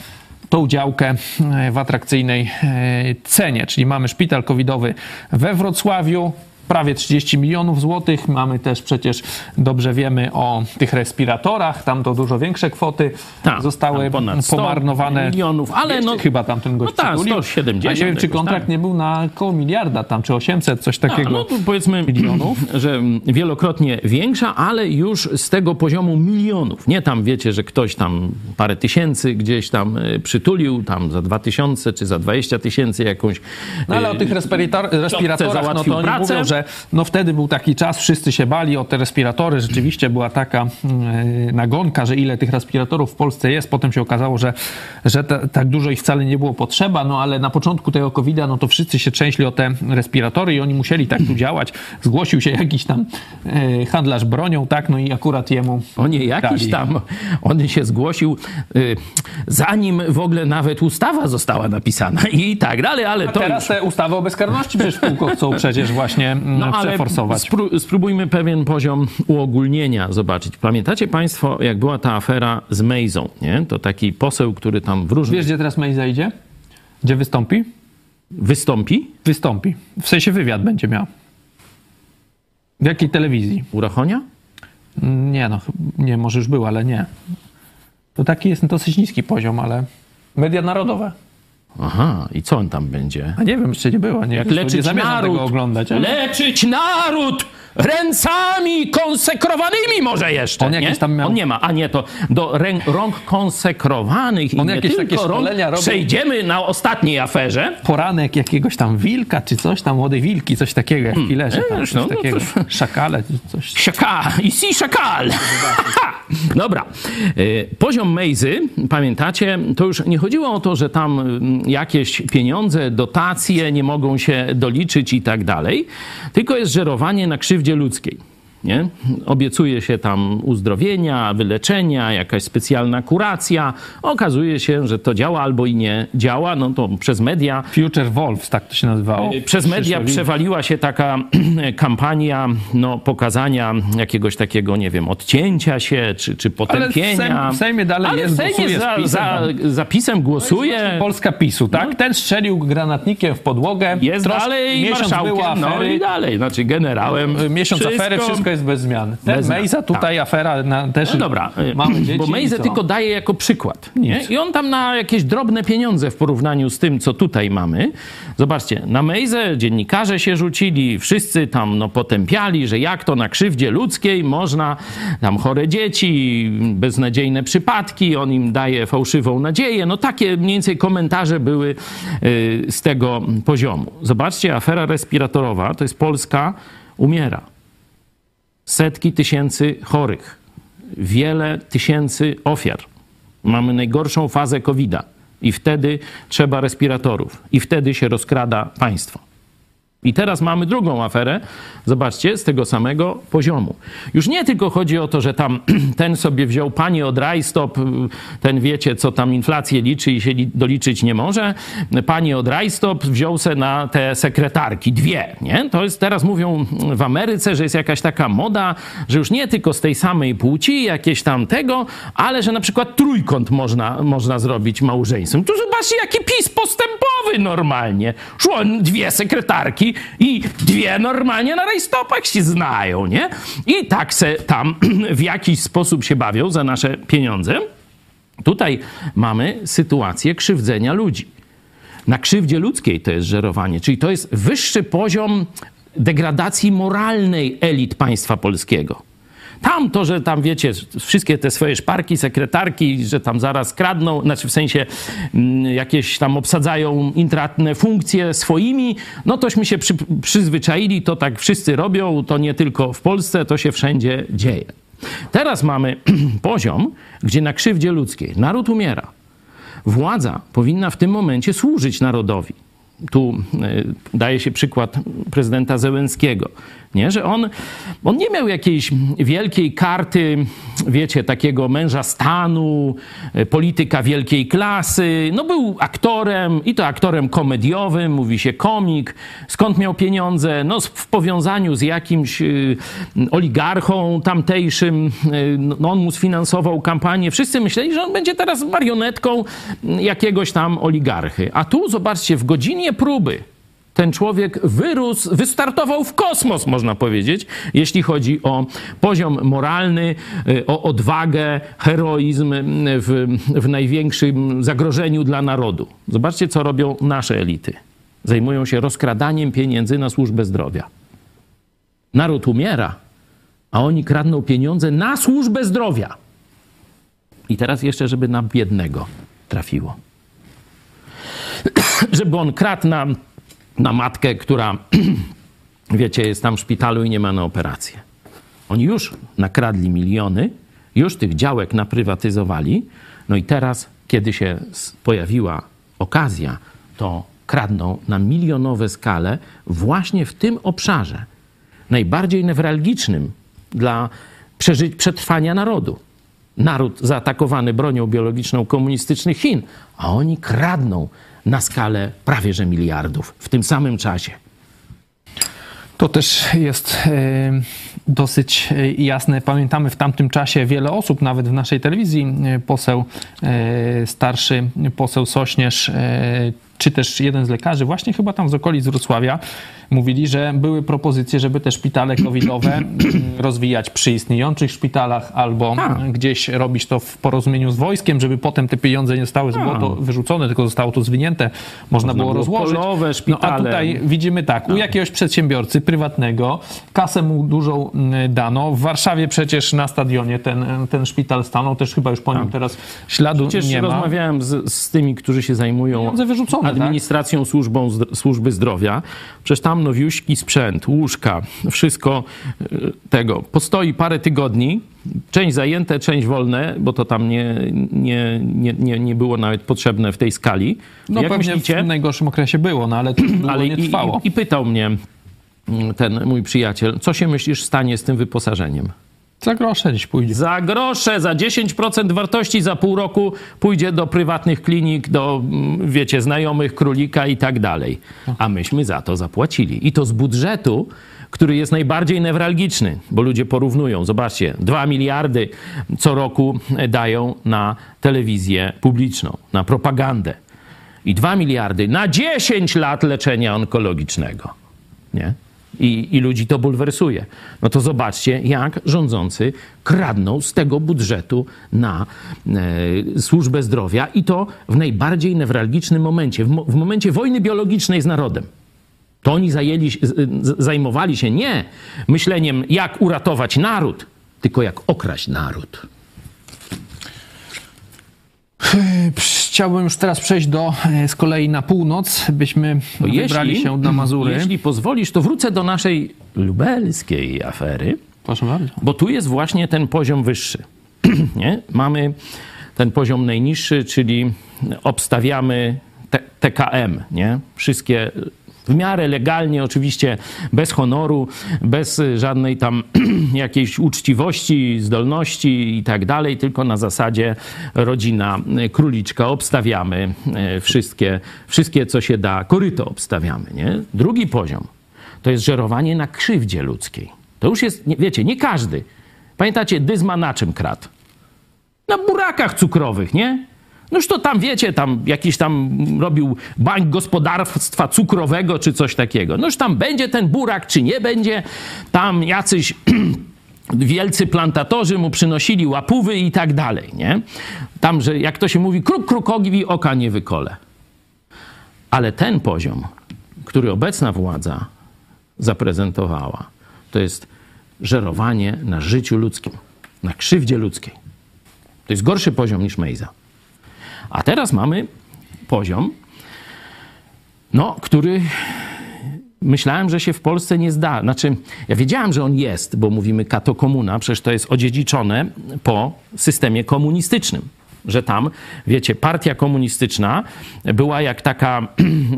tą działkę e, w atrakcyjnej e, cenie. Czyli mamy szpital covidowy we Wrocławiu, prawie 30 milionów złotych. Mamy też przecież, dobrze wiemy o tych respiratorach, tam to dużo większe kwoty Tak, zostały tam ponad 100 pomarnowane. milionów, ale no- chyba tam ten gość no tak, przytulił. 170 A nie wiem, czy kontrakt tak. nie był na około miliarda tam, czy 800, coś takiego. no tu powiedzmy, (clears throat) milionów. (clears throat) że wielokrotnie większa, ale już z tego poziomu milionów. Nie tam wiecie, że ktoś tam parę tysięcy gdzieś tam e, przytulił, tam za dwa tysiące czy za 20 tysięcy jakąś. No ale o tych respirator, respiratorach, no to pracę. mówią, że no wtedy był taki czas, wszyscy się bali o te respiratory. Rzeczywiście była taka mm, nagonka, że ile tych respiratorów w Polsce jest. Potem się okazało, że, że ta, tak dużo ich wcale nie było potrzeba, no ale na początku tego COVID-a, no to wszyscy się trzęśli o te respiratory i oni musieli tak tu działać. Zgłosił się jakiś tam e, handlarz bronią, tak, no i akurat jemu O nie, jakiś dali. tam, on się zgłosił, y, zanim w ogóle nawet ustawa została napisana i tak dalej, ale A to teraz już... te ustawy o bezkarności przecież w chcą przecież właśnie mm, No ale przeforsować. spró- spróbujmy pewien poziom uogólnienia zobaczyć. Pamiętacie Państwo, jak była ta afera z Mejzą, nie? To taki poseł, który tam w różnych Wiesz, gdzie teraz Mejza idzie? Gdzie wystąpi? wystąpi, Wystąpi. W sensie wywiad będzie miał. W jakiej telewizji? Urachonia? Nie no, nie, może już był, ale nie. To taki jest dosyć niski poziom, ale media narodowe. Aha, i co on tam będzie? A nie wiem, jeszcze nie było. Nie, Jak nie leczyć zamierzam naród, tego oglądać. Ale... leczyć naród ręcami konsekrowanymi może jeszcze, On nie? tam miał- On nie ma, a nie, to do rę, rąk konsekrowanych i On nie jakieś takie tylko rąk szkolenia robił. przejdziemy na ostatniej aferze. Poranek jakiegoś tam wilka, czy coś tam, młode wilki, coś takiego, jak filerze, tam, wiesz, coś no, no takiego. to- Szakale, czy coś. Szaka, i si szakal. (laughs) Dobra. Y, Poziom Mejzy, pamiętacie, to już nie chodziło o to, że tam mm, jakieś pieniądze, dotacje nie mogą się doliczyć i tak dalej, tylko jest żerowanie na krzywdzie ludzkiej. Nie? Obiecuje się tam uzdrowienia, wyleczenia, jakaś specjalna kuracja. Okazuje się, że to działa albo i nie działa. No to przez media Future Wolves, tak to się nazywało. przez media przewaliła się taka (clears throat) kampania no, pokazania jakiegoś takiego, nie wiem, odcięcia się czy, czy potępienia. Sejm- w Sejmie dalej Ale jest, w Sejmie głosuje z za, PiS-em za, tam. zapisem głosuje. Polska PiSu, tak? Ten strzelił granatnikiem w podłogę. No. Jest Trosz- dalej miesiąc marszałkiem, była no afery, i dalej, znaczy generałem. Miesiąc afery, wszystko jest bez zmian. Ten Bez Mejza tutaj afera na, też No dobra, mamy dzieci bo co? tylko daje jako przykład. Nie? I on tam na jakieś drobne pieniądze w porównaniu z tym, co tutaj mamy. Zobaczcie, na Mejzę dziennikarze się rzucili, wszyscy tam no, potępiali, że jak to na krzywdzie ludzkiej można, tam chore dzieci, beznadziejne przypadki, on im daje fałszywą nadzieję. No takie mniej więcej komentarze były y, z tego poziomu. Zobaczcie, afera respiratorowa, to jest Polska umiera setki tysięcy chorych, wiele tysięcy ofiar. Mamy najgorszą fazę COVID-a i wtedy trzeba respiratorów, i wtedy się rozkrada państwo. I teraz mamy drugą aferę, zobaczcie, z tego samego poziomu. Już nie tylko chodzi o to, że tam (clears throat) ten sobie wziął panie od rajstop, ten wiecie, co tam inflację liczy i się li- doliczyć nie może. Pani od rajstop wziął se na te sekretarki, dwie, nie? To jest, teraz mówią w Ameryce, że jest jakaś taka moda, że już nie tylko z tej samej płci, jakieś tam tego, ale że na przykład trójkąt można, można zrobić małżeństwem. Tu zobaczcie, jaki PiS postępowy normalnie. Szło dwie sekretarki i dwie normalnie na rajstopach się znają, nie? I tak se tam (clears throat) w jakiś sposób się bawią za nasze pieniądze. Tutaj mamy sytuację krzywdzenia ludzi. Na krzywdzie ludzkiej to jest żerowanie, czyli to jest wyższy poziom degradacji moralnej elit państwa polskiego. Tam to, że tam wiecie, wszystkie te swoje szparki, sekretarki, że tam zaraz kradną, znaczy w sensie mm, jakieś tam obsadzają intratne funkcje swoimi, no tośmy się przy, przyzwyczaili, to tak wszyscy robią, to nie tylko w Polsce, to się wszędzie dzieje. Teraz mamy (clears throat) poziom, gdzie na krzywdzie ludzkiej naród umiera. Władza powinna w tym momencie służyć narodowi. tu e, daje się przykład prezydenta Zełenskiego, nie? że on, on nie miał jakiejś wielkiej karty, wiecie, takiego męża stanu, e, polityka wielkiej klasy. No był aktorem i to aktorem komediowym, mówi się komik. Skąd miał pieniądze? No w powiązaniu z jakimś e, oligarchą tamtejszym, no on mu sfinansował kampanię. Wszyscy myśleli, że on będzie teraz marionetką jakiegoś tam oligarchy. A tu, zobaczcie, w godzinie próby ten człowiek wyrósł, wystartował w kosmos, można powiedzieć, jeśli chodzi o poziom moralny, y, o odwagę, heroizm w, w największym zagrożeniu dla narodu. Zobaczcie, co robią nasze elity. Zajmują się rozkradaniem pieniędzy na służbę zdrowia. Naród umiera, a oni kradną pieniądze na służbę zdrowia. I teraz jeszcze, żeby na biednego trafiło. (clears throat) żeby on kradł na, na matkę, która, (clears throat) wiecie, jest tam w szpitalu i nie ma na operację. Oni już nakradli miliony, już tych działek naprywatyzowali, no i teraz, kiedy się pojawiła okazja, to kradną na milionowe skale właśnie w tym obszarze, najbardziej newralgicznym dla przetrwania narodu. Naród zaatakowany bronią biologiczną komunistycznych Chin, a oni kradną na skalę prawie że miliardów w tym samym czasie. To też jest e, dosyć e, jasne. Pamiętamy w tamtym czasie wiele osób, nawet w naszej telewizji, e, poseł starszy, poseł Sośnierz, czy też jeden z lekarzy, właśnie chyba tam z okolic Wrocławia, mówili, że były propozycje, żeby te szpitale covidowe rozwijać przy istniejących szpitalach albo A. gdzieś robić to w porozumieniu z wojskiem, żeby potem te pieniądze nie zostały to wyrzucone, tylko zostało to zwinięte, można, można było rozłożyć. Polowe, szpitale. No a tutaj widzimy tak, u jakiegoś przedsiębiorcy prywatnego kasę mu dużą dano. W Warszawie przecież na stadionie ten, ten szpital stanął, też chyba już po nim teraz śladu przecież nie ma. rozmawiałem z, z tymi, którzy się zajmują wyrzucone, tak? administracją tak? służbą, służby zdrowia. Przecież tam nowiuśki sprzęt, łóżka, wszystko e, tego. Postoi parę tygodni, część zajęte, część wolne, bo to tam nie, nie, nie, nie, nie było nawet potrzebne w tej skali. No Jak pewnie myślicie? w najgorszym okresie było, no ale to (clears throat) ale nie trwało. I, i, I pytał mnie mm, ten mój przyjaciel, co się myślisz stanie z tym wyposażeniem? Za grosze dziś pójdzie. Za grosze, za 10% wartości za pół roku pójdzie do prywatnych klinik, do, mm, wiecie, znajomych królika i tak dalej. A myśmy za to zapłacili. I to z budżetu, który jest najbardziej newralgiczny, bo ludzie porównują. Zobaczcie, 2 miliardy co roku dają na telewizję publiczną, na propagandę. I 2 miliardy na 10 lat leczenia onkologicznego. Nie? I, i ludzi to bulwersuje. No to zobaczcie, jak rządzący kradną z tego budżetu na e, służbę zdrowia i to w najbardziej newralgicznym momencie, w, mo w momencie wojny biologicznej z narodem. To oni zajęli, zajmowali się nie myśleniem, jak uratować naród, tylko jak okraść naród. Chciałbym już teraz przejść do, e, z kolei na północ, byśmy no wybrali jeśli, się na Mazury. Jeśli pozwolisz, to wrócę do naszej lubelskiej afery. Proszę bardzo. Bo tu jest właśnie ten poziom wyższy. (clears throat) nie? Mamy ten poziom najniższy, czyli obstawiamy TKM, nie? Wszystkie w miarę legalnie, oczywiście bez honoru, bez żadnej tam (clears throat) jakiejś uczciwości, zdolności i tak dalej, tylko na zasadzie rodzina króliczka. Obstawiamy e, wszystkie, wszystkie co się da, koryto obstawiamy. Nie? Drugi poziom to jest żerowanie na krzywdzie ludzkiej. To już jest, wiecie, nie każdy. Pamiętacie, Dyzma na czym kradł? Na burakach cukrowych, nie? Noż to tam, wiecie, tam jakiś tam robił bank gospodarstwa cukrowego czy coś takiego. Noż tam będzie ten burak, czy nie będzie. Tam jacyś (clears throat) wielcy plantatorzy mu przynosili łapówy i tak dalej, nie? Tam, że jak to się mówi, kruk krukowi oka nie wykole. Ale ten poziom, który obecna władza zaprezentowała, to jest żerowanie na życiu ludzkim, na krzywdzie ludzkiej. To jest gorszy poziom niż Mejza. A teraz mamy poziom, no, który myślałem, że się w Polsce nie zda. Znaczy, ja wiedziałem, że on jest, bo mówimy katokomuna, przecież to jest odziedziczone po systemie komunistycznym. że tam, wiecie, partia komunistyczna była jak taka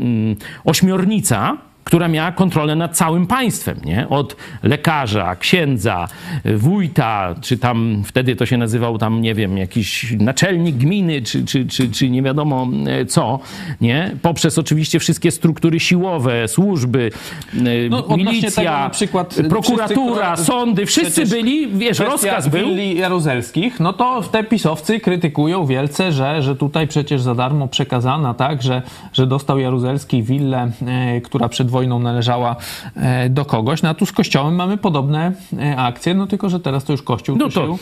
(clears throat) ośmiornica, która miała kontrolę nad całym państwem, nie? Od lekarza, księdza, wójta, czy tam wtedy to się nazywał tam, nie wiem, jakiś naczelnik gminy, czy, czy, czy, czy nie wiadomo e, co, nie? Poprzez oczywiście wszystkie struktury siłowe, służby, e, No, milicja, przykład, y, prokuratura, wszyscy, sądy, wszyscy byli, wiesz, rozkaz był. willi jaruzelskich, no to te pisowcy krytykują wielce, że, że tutaj przecież za darmo przekazana, tak, że, że dostał Jaruzelski willę, e, która przed wojną należała e, do kogoś. No a tu z Kościołem mamy podobne e, akcje, no tylko, że teraz to już Kościół No to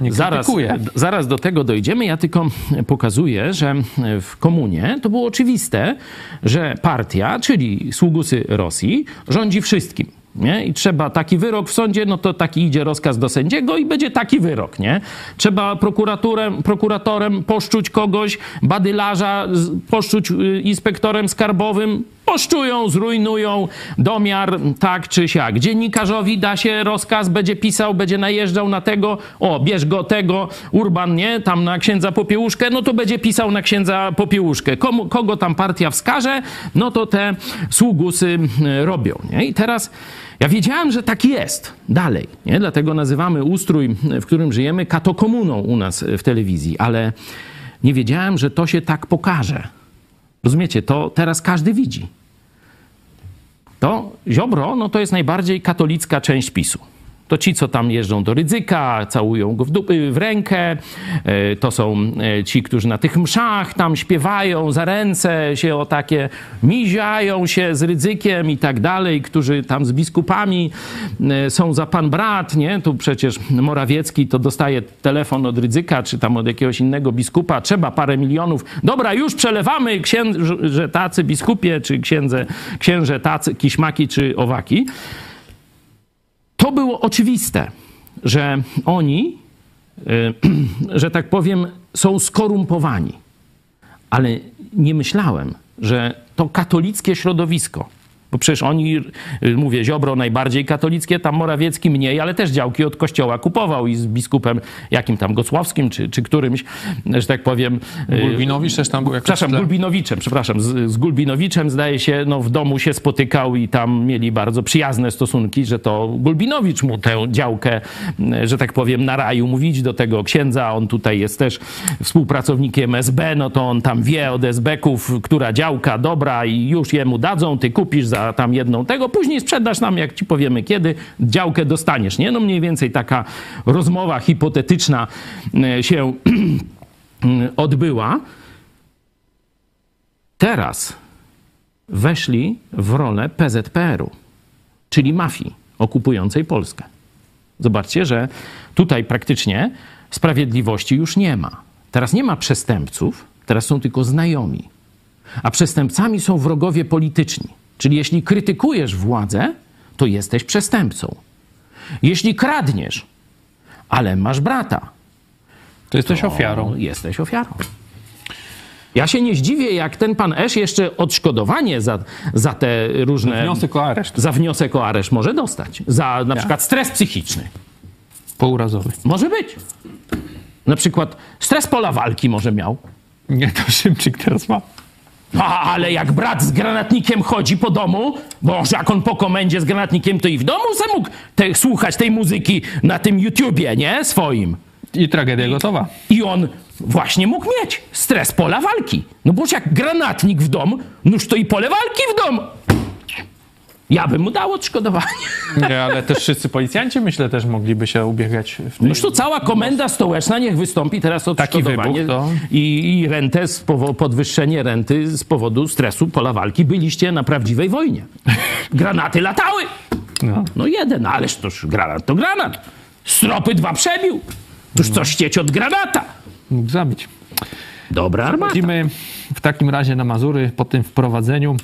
nie zaraz, zaraz do tego dojdziemy. Ja tylko pokazuję, że w komunie to było oczywiste, że partia, czyli sługusy Rosji, rządzi wszystkim. Nie? I trzeba taki wyrok w sądzie, no to taki idzie rozkaz do sędziego i będzie taki wyrok. Nie? Trzeba prokuratorem, prokuratorem poszczuć kogoś, badylarza poszczuć y, inspektorem skarbowym, poszczują, zrujnują domiar tak czy siak. Dziennikarzowi da się rozkaz, będzie pisał, będzie najeżdżał na tego, o, bierz go tego, Urban, nie, tam na księdza Popiełuszkę, no to będzie pisał na księdza Popiełuszkę. Komu, kogo tam partia wskaże, no to te sługusy y, robią, nie? I teraz ja wiedziałem, że tak jest dalej, nie? Dlatego nazywamy ustrój, w którym żyjemy, katokomuną u nas w telewizji, ale nie wiedziałem, że to się tak pokaże. Rozumiecie, to teraz każdy widzi. To Ziobro, no to jest najbardziej katolicka część PiSu. To ci, co tam jeżdżą do Rydzyka, całują go w, dupy, w rękę. e, To są e, ci, którzy na tych mszach tam śpiewają za ręce się o takie, miziają się z Rydzykiem i tak dalej, którzy tam z biskupami e, są za pan brat, nie? Tu przecież Morawiecki to dostaje telefon od Rydzyka, czy tam od jakiegoś innego biskupa, trzeba parę milionów. Dobra, już przelewamy księże tacy biskupie, czy księdze, księże tacy, kiśmaki, czy owaki to było oczywiste, że oni, y, (clears throat) że tak powiem, są skorumpowani. Ale nie myślałem, że to katolickie środowisko, bo przecież oni, y, mówię, Ziobro najbardziej katolickie, tam Morawiecki mniej, ale też działki od kościoła kupował i z biskupem jakim tam Gocławskim, czy, czy którymś, że tak powiem... y, Gulbinowicz też tam był jakoś Przepraszam. Gulbinowiczem, przepraszam, z, z Gulbinowiczem zdaje się, no w domu się spotykał i tam mieli bardzo przyjazne stosunki, że to Gulbinowicz mu tę działkę, m, że tak powiem, na raju mówić do tego księdza, on tutaj jest też współpracownikiem SB, no to on tam wie od SB-ków, która działka dobra i już jemu dadzą, ty kupisz za tam jedną tego, później sprzedasz nam, jak ci powiemy kiedy, działkę dostaniesz, nie? No mniej więcej taka rozmowa hipotetyczna m, się (clears throat) odbyła. Teraz weszli w rolę PZPR-u, czyli mafii okupującej Polskę. Zobaczcie, że tutaj praktycznie sprawiedliwości już nie ma. Teraz nie ma przestępców, teraz są tylko znajomi. A przestępcami są wrogowie polityczni. Czyli jeśli krytykujesz władzę, to jesteś przestępcą. Jeśli kradniesz, ale masz brata, To jesteś ofiarą. to Jesteś ofiarą. Ja się nie zdziwię, jak ten pan Esz jeszcze odszkodowanie za, za te różne. Wniosek o areszt Za wniosek o areszt może dostać. Za na przykład stres psychiczny. pourazowy. Może być. Na przykład stres pola walki może miał. Nie, to Szymczyk teraz ma. A, ale jak brat z granatnikiem chodzi po domu, bo jak on po komendzie z granatnikiem, to i w domu se mógł te, słuchać tej muzyki na tym YouTubie, nie? Swoim. I tragedia gotowa. I on właśnie mógł mieć stres pola walki. No boż jak granatnik w dom, noż to i pole walki w dom. Ja bym mu dał odszkodowanie. Nie, ale też wszyscy policjanci, myślę, też mogliby się ubiegać w tej... Noż to cała komenda stołeczna niech wystąpi teraz odszkodowanie wybuch, to- i, i rentę, z powo- podwyższenie renty z powodu stresu pola walki. Byliście na prawdziwej wojnie. Granaty latały. No. No jeden, ależ toż granat to granat. Stropy dwa przebił. Toż co ścieć od granata. Mógł zabić. Dobra armata. Idziemy w takim razie na Mazury po tym wprowadzeniu.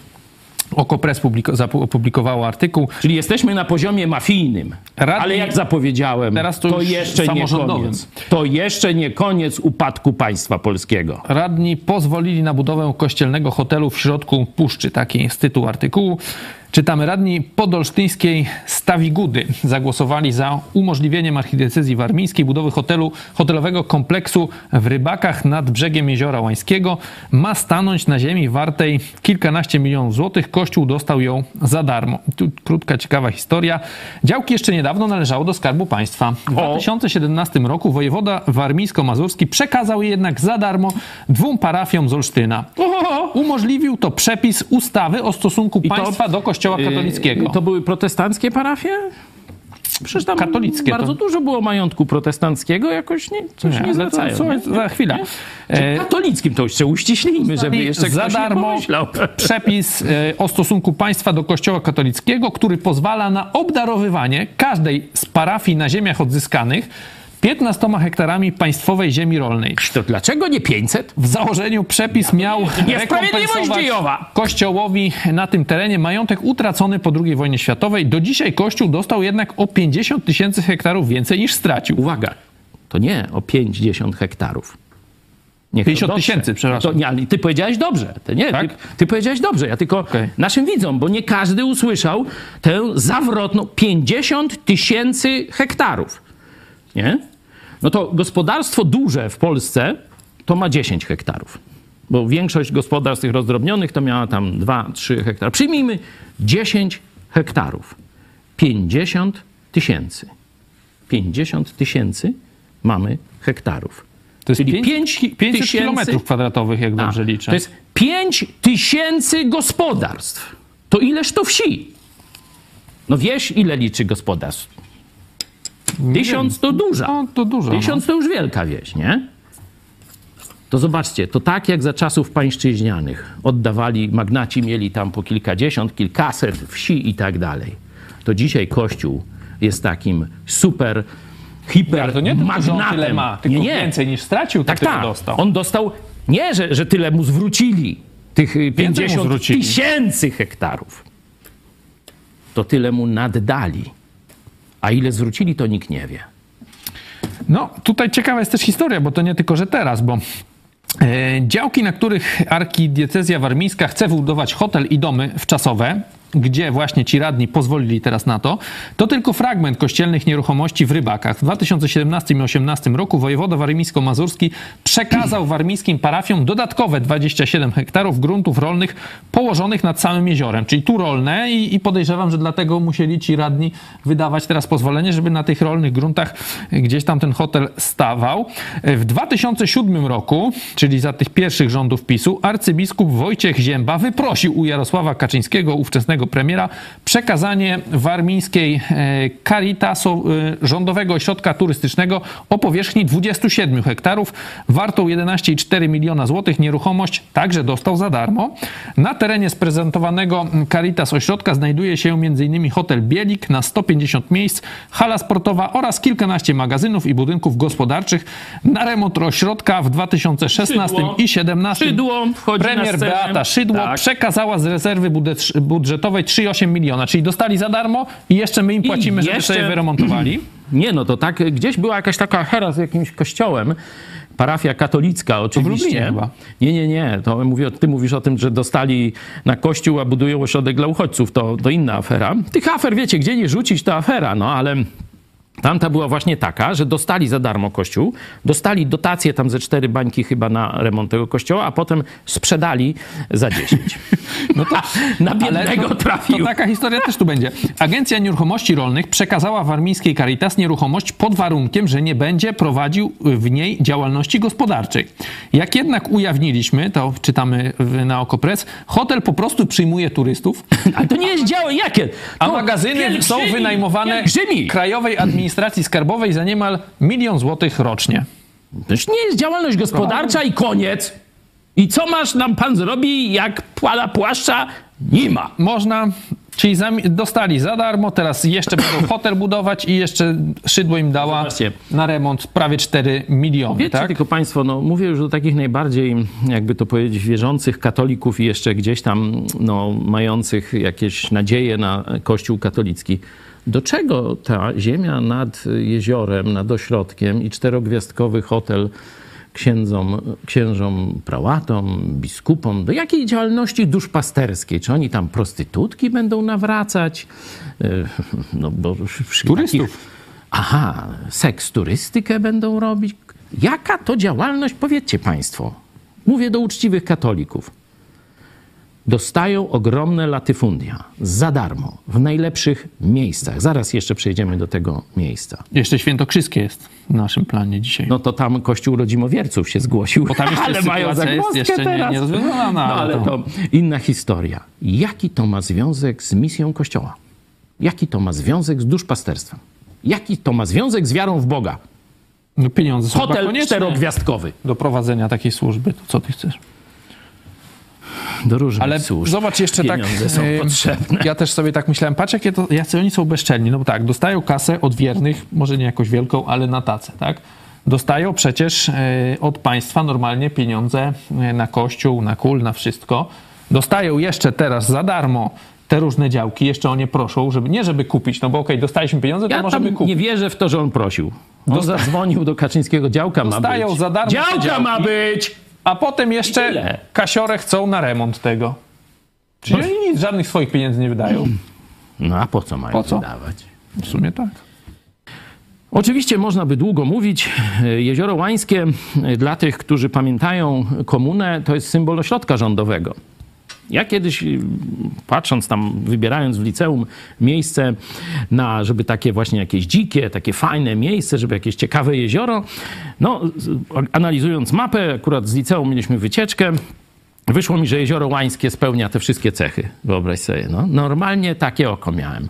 Publiko- zapu- opublikowało artykuł. Czyli jesteśmy na poziomie mafijnym. Radni- Ale jak zapowiedziałem, Teraz to to, jeszcze nie koniec. To jeszcze nie koniec upadku państwa polskiego. Radni pozwolili na budowę kościelnego hotelu w środku puszczy. Taki jest tytuł artykułu. Czytamy, radni podolsztyńskiej Stawigudy zagłosowali za umożliwieniem archidiecezji warmińskiej budowy hotelu, hotelowego kompleksu w Rybakach nad brzegiem Jeziora Łańskiego. Ma stanąć na ziemi wartej kilkanaście milionów złotych. Kościół dostał ją za darmo. Tu krótka, ciekawa historia. Działki jeszcze niedawno należało do Skarbu Państwa. W 2017 roku wojewoda warmińsko-mazurski przekazał je jednak za darmo dwóm parafiom z Olsztyna. Umożliwił to przepis ustawy o stosunku to- państwa do kościoła katolickiego. Yy, To były protestanckie parafie? Przecież tam Katolickie bardzo to- dużo było majątku protestanckiego, jakoś nie, coś nie, to- zwracają. słuchaj, nie? za chwilę. E, Katolickim to jeszcze uściślijmy, żeby jeszcze za darmo nie (laughs) przepis e, o stosunku państwa do kościoła katolickiego, który pozwala na obdarowywanie każdej z parafii na ziemiach odzyskanych 15 hektarami państwowej ziemi rolnej. To dlaczego nie 500? W założeniu przepis miał rekompensować dziejowa. Kościołowi na tym terenie majątek utracony po II wojnie światowej. Do dzisiaj Kościół dostał jednak o 50 tysięcy hektarów więcej niż stracił. Uwaga, to nie o 50 hektarów. Niech to 50 dotrze. tysięcy, przepraszam. To, nie, ale ty powiedziałeś dobrze. Ty, nie, Tak? ty, ty powiedziałeś dobrze. Ja tylko Okej. naszym widzom, bo nie każdy usłyszał tę zawrotną 50 tysięcy hektarów. Nie? No to gospodarstwo duże w Polsce to ma 10 hektarów. Bo większość gospodarstw tych rozdrobnionych to miała tam 2-3 hektary. Przyjmijmy 10 hektarów. 50 tysięcy. 50 tysięcy mamy hektarów. To jest Czyli 5, 5 500 tysięcy- kilometrów kwadratowych, jak A, dobrze liczę. To jest 5 tysięcy gospodarstw. To ileż to wsi? No wieś ile liczy gospodarstw? Tysiąc to duża. No, to dużo. Tysiąc to już wielka wieś, nie? To zobaczcie, to tak jak za czasów pańszczyźnianych oddawali, magnaci mieli tam po kilkadziesiąt, kilkaset wsi i tak dalej. To dzisiaj Kościół jest takim super, hiper Ale to nie tylko, magnatem. tyle ma, tylko nie, nie. więcej niż stracił, Tak, tak. dostał. On dostał, nie, że, że tyle mu zwrócili, tych y, mu 50 zwrócili. tysięcy hektarów. To tyle mu naddali. A ile zwrócili, to nikt nie wie. No, tutaj ciekawa jest też historia, bo to nie tylko, że teraz, bo e, działki, na których arkidiecezja warmińska chce wybudować hotel i domy wczasowe, gdzie właśnie ci radni pozwolili teraz na to, to tylko fragment kościelnych nieruchomości w Rybakach. W 2017 i 2018 roku wojewoda warmińsko-mazurski przekazał warmińskim parafiom dodatkowe 27 hektarów gruntów rolnych położonych nad samym jeziorem, czyli tu rolne i, i podejrzewam, że dlatego musieli ci radni wydawać teraz pozwolenie, żeby na tych rolnych gruntach gdzieś tam ten hotel stawał. W 2007 roku, czyli za tych pierwszych rządów PiSu, arcybiskup Wojciech Zięba wyprosił u Jarosława Kaczyńskiego, ówczesnego premiera, przekazanie warmińskiej e, Caritasu, e, rządowego ośrodka turystycznego o powierzchni 27 hektarów, wartą 11,4 miliona złotych. Nieruchomość także dostał za darmo. Na terenie sprezentowanego Caritas ośrodka znajduje się m.in. hotel Bielik na 150 miejsc, hala sportowa oraz kilkanaście magazynów i budynków gospodarczych. Na remont ośrodka w 2016 Szydło. i 2017 Szydło premier. Beata Szydło Tak. przekazała z rezerwy budżet- budżetowej 3,8 miliona, czyli dostali za darmo i jeszcze my im płacimy, żeby jeszcze- sobie wyremontowali. (clears throat) Nie, no to tak, gdzieś była jakaś taka hera z jakimś kościołem, parafia katolicka oczywiście. Nie, nie, nie, to mówię, ty mówisz o tym, że dostali na kościół, a budują ośrodek dla uchodźców, to, to inna afera. Tych afer, wiecie, gdzie nie rzucić, to afera, no ale... Tamta była właśnie taka, że dostali za darmo kościół, dostali dotację tam ze cztery bańki chyba na remont tego kościoła, a potem sprzedali za 10. (laughs) No to, (laughs) na biednego to, trafił. to taka historia też tu będzie. Agencja Nieruchomości Rolnych przekazała warmińskiej Caritas nieruchomość pod warunkiem, że nie będzie prowadził w niej działalności gospodarczej. Jak jednak ujawniliśmy, to czytamy na Okopres, hotel po prostu przyjmuje turystów, (laughs) Ale to nie jest działo jakie? a To magazyny są wynajmowane pielgrzymi. Krajowej Administracji Skarbowej za niemal milion złotych rocznie. To już nie jest działalność gospodarcza i koniec. I co masz nam pan zrobi, jak płala płaszcza? Nie ma. Można, czyli dostali za darmo, teraz jeszcze będą (coughs) hotel budować i jeszcze Szydło im dała Zobaczcie. na remont prawie 4 miliony, Wiecie tak? tylko państwo, no mówię już do takich najbardziej, jakby to powiedzieć, wierzących katolików i jeszcze gdzieś tam no, mających jakieś nadzieje na Kościół katolicki. Do czego ta ziemia nad jeziorem, nad ośrodkiem i czterogwiazdkowy hotel księdzom, księżom prałatom, biskupom, do jakiej działalności duszpasterskiej? Czy oni tam prostytutki będą nawracać? E, No, bo Turystów. takich- Aha, seks turystykę będą robić? Jaka to działalność, powiedzcie Państwo? Mówię do uczciwych katolików. Dostają ogromne latyfundia za darmo, w najlepszych miejscach. Zaraz jeszcze przejdziemy do tego miejsca. Jeszcze świętokrzyskie jest w naszym planie dzisiaj. No to tam Kościół Rodzimowierców się zgłosił. Bo tam jeszcze ale mają zagwozdkę jeszcze nie- teraz. nierozwiązana, No ale to- to inna historia. Jaki to ma związek z misją Kościoła? Jaki to ma związek z duszpasterstwem? Jaki to ma związek z wiarą w Boga? No pieniądze są Hotel czterogwiazdkowy. do prowadzenia takiej służby. To co ty chcesz? Do różnych Ale służb. zobacz jeszcze tak. Pieniądze są e, potrzebne. Ja też sobie tak myślałem, patrz jakie to, jacy oni są bezczelni. No bo tak, dostają kasę od wiernych, może nie jakoś wielką, ale na tacę, tak? Dostają przecież e, od państwa normalnie pieniądze e, na kościół, na kul, na wszystko. Dostają jeszcze teraz za darmo te różne działki, jeszcze o nie proszą, żeby nie żeby kupić, no bo okej, dostaliśmy pieniądze, to Ja możemy kupić. nie wierzę w to, że on prosił. On Dosta- zadzwonił do Kaczyńskiego, działka ma Dostają być. za darmo Działka ma być! A potem jeszcze kasiorę chcą na remont tego. Czyli oni nic, żadnych swoich pieniędzy nie wydają. No a po co mają Po co? wydawać? W sumie tak. Oczywiście można by długo mówić. Jezioro Łańskie, dla tych, którzy pamiętają komunę, to jest symbol ośrodka rządowego. Ja kiedyś, patrząc tam, wybierając w liceum miejsce na, żeby takie właśnie jakieś dzikie, takie fajne miejsce, żeby jakieś ciekawe jezioro, no, analizując mapę, akurat z liceum mieliśmy wycieczkę, wyszło mi, że jezioro Łańskie spełnia te wszystkie cechy. Wyobraź sobie, no. Normalnie takie oko miałem.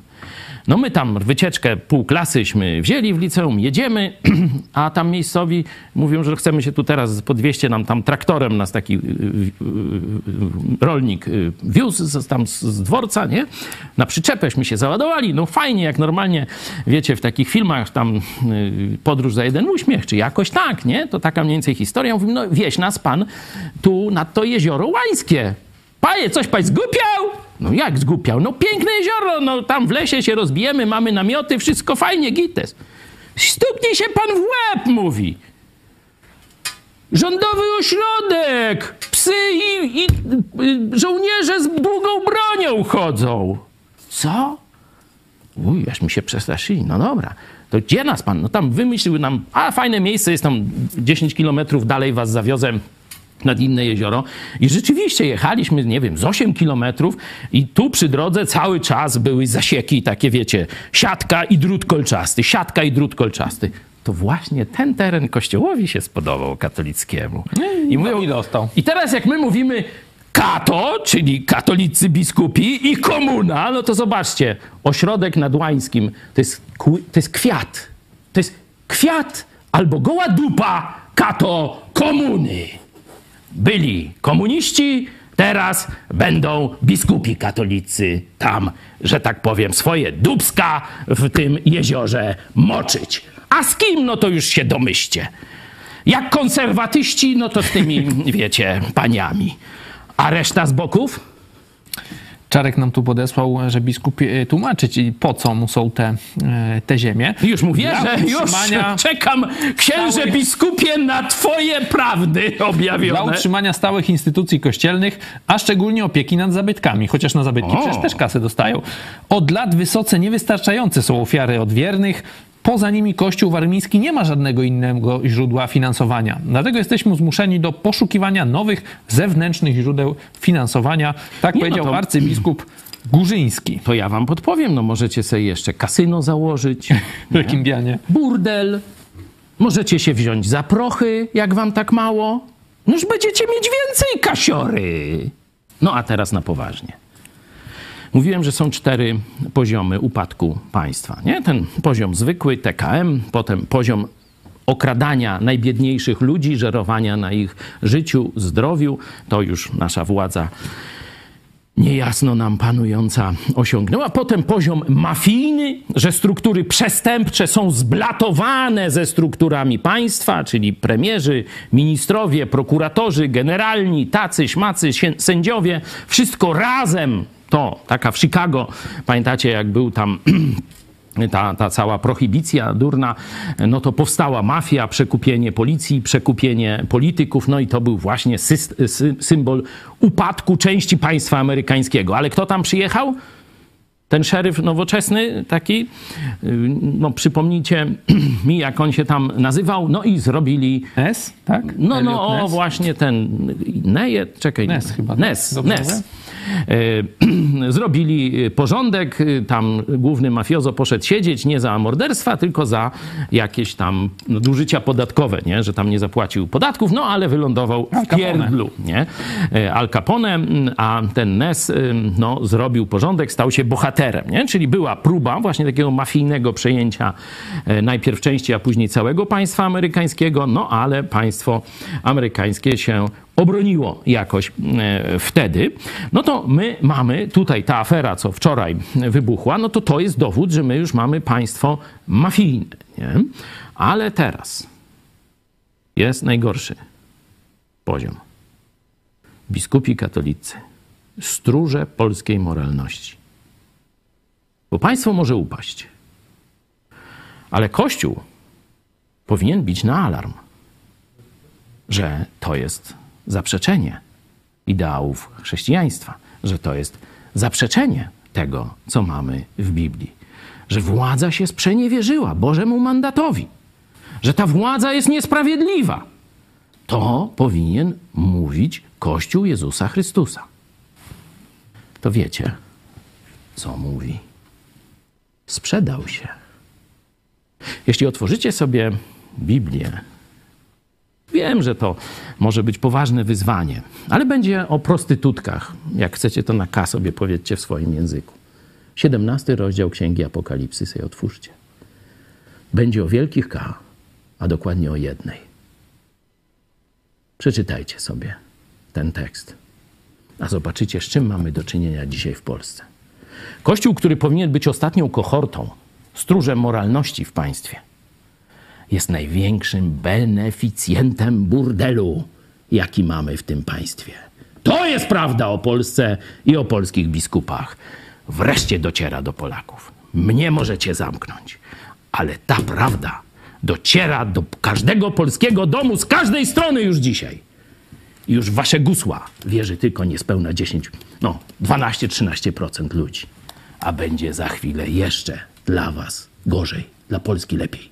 No my tam wycieczkę pół klasyśmy wzięli w liceum, jedziemy, (clears throat) a tam miejscowi mówią, że chcemy się tu teraz, podwieźcie nam tam traktorem, nas taki y, y, y, rolnik wiózł z, tam z, dworca, nie? Na przyczepęśmy się załadowali, no fajnie, jak normalnie, wiecie, w takich filmach tam podróż za jeden uśmiech, czy jakoś tak, nie? To taka mniej więcej historia. Mówimy, no wieź nas pan tu nad to jezioro Łańskie. Panie, coś pań zgupiał? No jak zgupiał? No piękne jezioro, no tam w lesie się rozbijemy, mamy namioty, wszystko fajnie, gites. Stuknij się pan w łeb, mówi. Rządowy ośrodek! Psy i, i y, żołnierze z długą bronią chodzą. Co? Uj, aż mi się przestraszyli. No dobra. To gdzie nas pan? No tam wymyślił nam, a fajne miejsce jest tam 10 kilometrów dalej was zawiozę nad inne jezioro. I rzeczywiście jechaliśmy, nie wiem, z 8 kilometrów i tu przy drodze cały czas były zasieki takie, wiecie, siatka i drut kolczasty, siatka i drut kolczasty. To właśnie ten teren kościołowi się spodobał katolickiemu. I, mówią, i dostał. I teraz jak my mówimy kato, czyli katolicy biskupi i komuna, no to zobaczcie, ośrodek nad Łańskim to jest, to jest kwiat. To jest kwiat albo goła dupa kato komuny byli komuniści, teraz będą biskupi katolicy tam, że tak powiem, swoje dubska w tym jeziorze moczyć. A z kim, no to już się domyślcie. Jak konserwatyści, no to z tymi, (laughs) wiecie, paniami. A reszta z boków? Czarek nam tu podesłał, że biskup e, tłumaczyć, i po co mu są te, e, te ziemie. Już mówię, Dla że już czekam, księże stałych- biskupie, na twoje prawdy Dla objawione. utrzymania stałych instytucji kościelnych, a szczególnie opieki nad zabytkami, chociaż na zabytki O. przecież też kasy dostają. Od lat wysoce niewystarczające są ofiary od wiernych. Poza nimi Kościół warmiński nie ma żadnego innego źródła finansowania. Dlatego jesteśmy zmuszeni do poszukiwania nowych, zewnętrznych źródeł finansowania. Tak Nie, no powiedział to- arcybiskup Górzyński. To ja wam podpowiem, no możecie sobie jeszcze kasyno założyć, (laughs) W jakim bianie? burdel. Możecie się wziąć za prochy, jak wam tak mało. Noż będziecie mieć więcej kasiory. No a teraz na poważnie. Mówiłem, że są cztery poziomy upadku państwa. Nie? Ten poziom zwykły, TKM, potem poziom okradania najbiedniejszych ludzi, żerowania na ich życiu, zdrowiu. To już nasza władza niejasno nam panująca osiągnęła. Potem poziom mafijny, że struktury przestępcze są zblatowane ze strukturami państwa, czyli premierzy, ministrowie, prokuratorzy, generalni, tacy, śmacy, sędziowie, wszystko razem. To taka w Chicago, pamiętacie jak był tam (clears throat) ta, ta cała prohibicja durna, no to powstała mafia, przekupienie policji, przekupienie polityków, no i to był właśnie syst- symbol upadku części państwa amerykańskiego. Ale kto tam przyjechał? Ten szeryf nowoczesny, taki, y, no przypomnijcie (clears throat) mi, jak on się tam nazywał, no i zrobili Ness, tak? no, Elliot no, o Ness? właśnie ten Neje, czekaj. Ness chyba, tak? E, (clears throat) Zrobili porządek, y, tam główny mafiozo poszedł siedzieć nie za morderstwa, tylko za jakieś tam nadużycia podatkowe, nie? że tam nie zapłacił podatków, no ale wylądował w pierdlu. Nie? E, Al Capone, a ten Ness no, zrobił porządek, stał się bohaterem. Nie? Czyli była próba właśnie takiego mafijnego przejęcia e, najpierw części, a później całego państwa amerykańskiego, no ale państwo amerykańskie się obroniło jakoś e, wtedy, no to my mamy tutaj ta afera, co wczoraj wybuchła, no to to jest dowód, że my już mamy państwo mafijne. Nie? Ale teraz jest najgorszy poziom. Biskupi katolicy, stróże polskiej moralności. Bo państwo może upaść, ale Kościół powinien bić na alarm, że to jest zaprzeczenie ideałów chrześcijaństwa, że to jest zaprzeczenie tego, co mamy w Biblii, że władza się sprzeniewierzyła Bożemu mandatowi, że ta władza jest niesprawiedliwa. To powinien mówić Kościół Jezusa Chrystusa. To wiecie, co mówi? Sprzedał się. Jeśli otworzycie sobie Biblię, Wiem, że to może być poważne wyzwanie, ale będzie o prostytutkach. Jak chcecie, to na K sobie powiedzcie w swoim języku. 17 rozdział Księgi Apokalipsy sobie otwórzcie. Będzie o wielkich K, a dokładnie o jednej. Przeczytajcie sobie ten tekst, a zobaczycie, z czym mamy do czynienia dzisiaj w Polsce. Kościół, który powinien być ostatnią kohortą, stróżem moralności w państwie, jest największym beneficjentem burdelu, jaki mamy w tym państwie. To jest prawda o Polsce i o polskich biskupach. Wreszcie dociera do Polaków. Mnie możecie zamknąć, ale ta prawda dociera do każdego polskiego domu z każdej strony już dzisiaj. Już wasze gusła wierzy tylko niespełna 10, no 12-13% ludzi. A będzie za chwilę jeszcze dla was gorzej, dla Polski lepiej.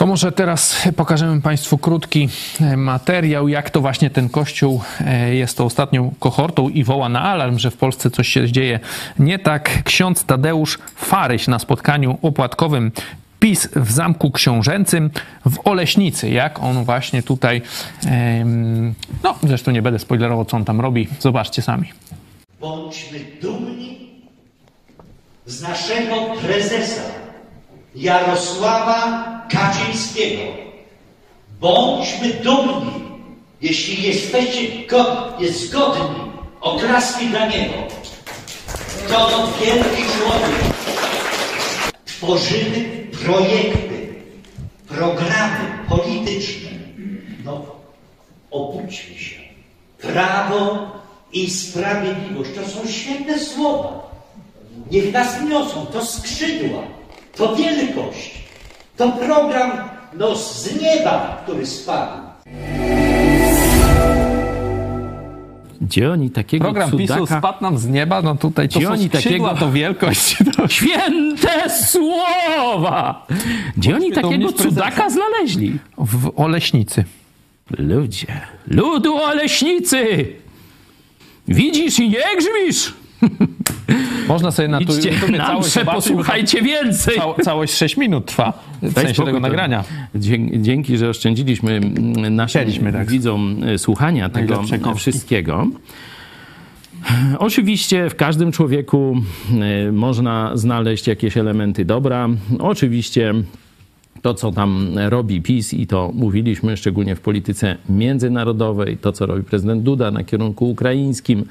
To może teraz pokażemy Państwu krótki e, materiał, jak to właśnie ten kościół e, jest to ostatnią kohortą i woła na alarm, że w Polsce coś się dzieje nie tak. Ksiądz Tadeusz Faryś na spotkaniu opłatkowym PiS w Zamku Książęcym w Oleśnicy. Jak on właśnie tutaj, no zresztą nie będę spoilerował, co on tam robi. Zobaczcie sami. Bądźmy dumni z naszego prezesa Jarosława Kaczyńskiego. Bądźmy dumni, jeśli jesteście go, jest zgodni, oklaski dla niego. To wielki człowiek. Tworzymy projekty, programy polityczne. No, obudźmy się. Prawo i sprawiedliwość to są świetne słowa. Niech nas niosą, to skrzydła, to wielkość, to program no, z nieba, który spadł. Gdzie oni takiego Program PiSu cudaka... spadł nam z nieba, no tutaj to Gdzie oni takiego- to wielkość. To... (laughs) Święte słowa! Gdzie oni takiego cudaka znaleźli? W Oleśnicy. Ludzie, ludu oleśnicy! Widzisz i nie grzmisz! (laughs) Można sobie na tu Idźcie YouTubie na całość zobaczyć, posłuchajcie więcej! Cał, całość 6 minut trwa, w Daj sensie tego nagrania. Dzięki, że oszczędziliśmy mm, naszym tak. widzom e, słuchania tego Najlepsze kąski. wszystkiego. Oczywiście w każdym człowieku e, można znaleźć jakieś elementy dobra. Oczywiście to, co tam robi PiS, i to mówiliśmy szczególnie w polityce międzynarodowej, to, co robi prezydent Duda na kierunku ukraińskim,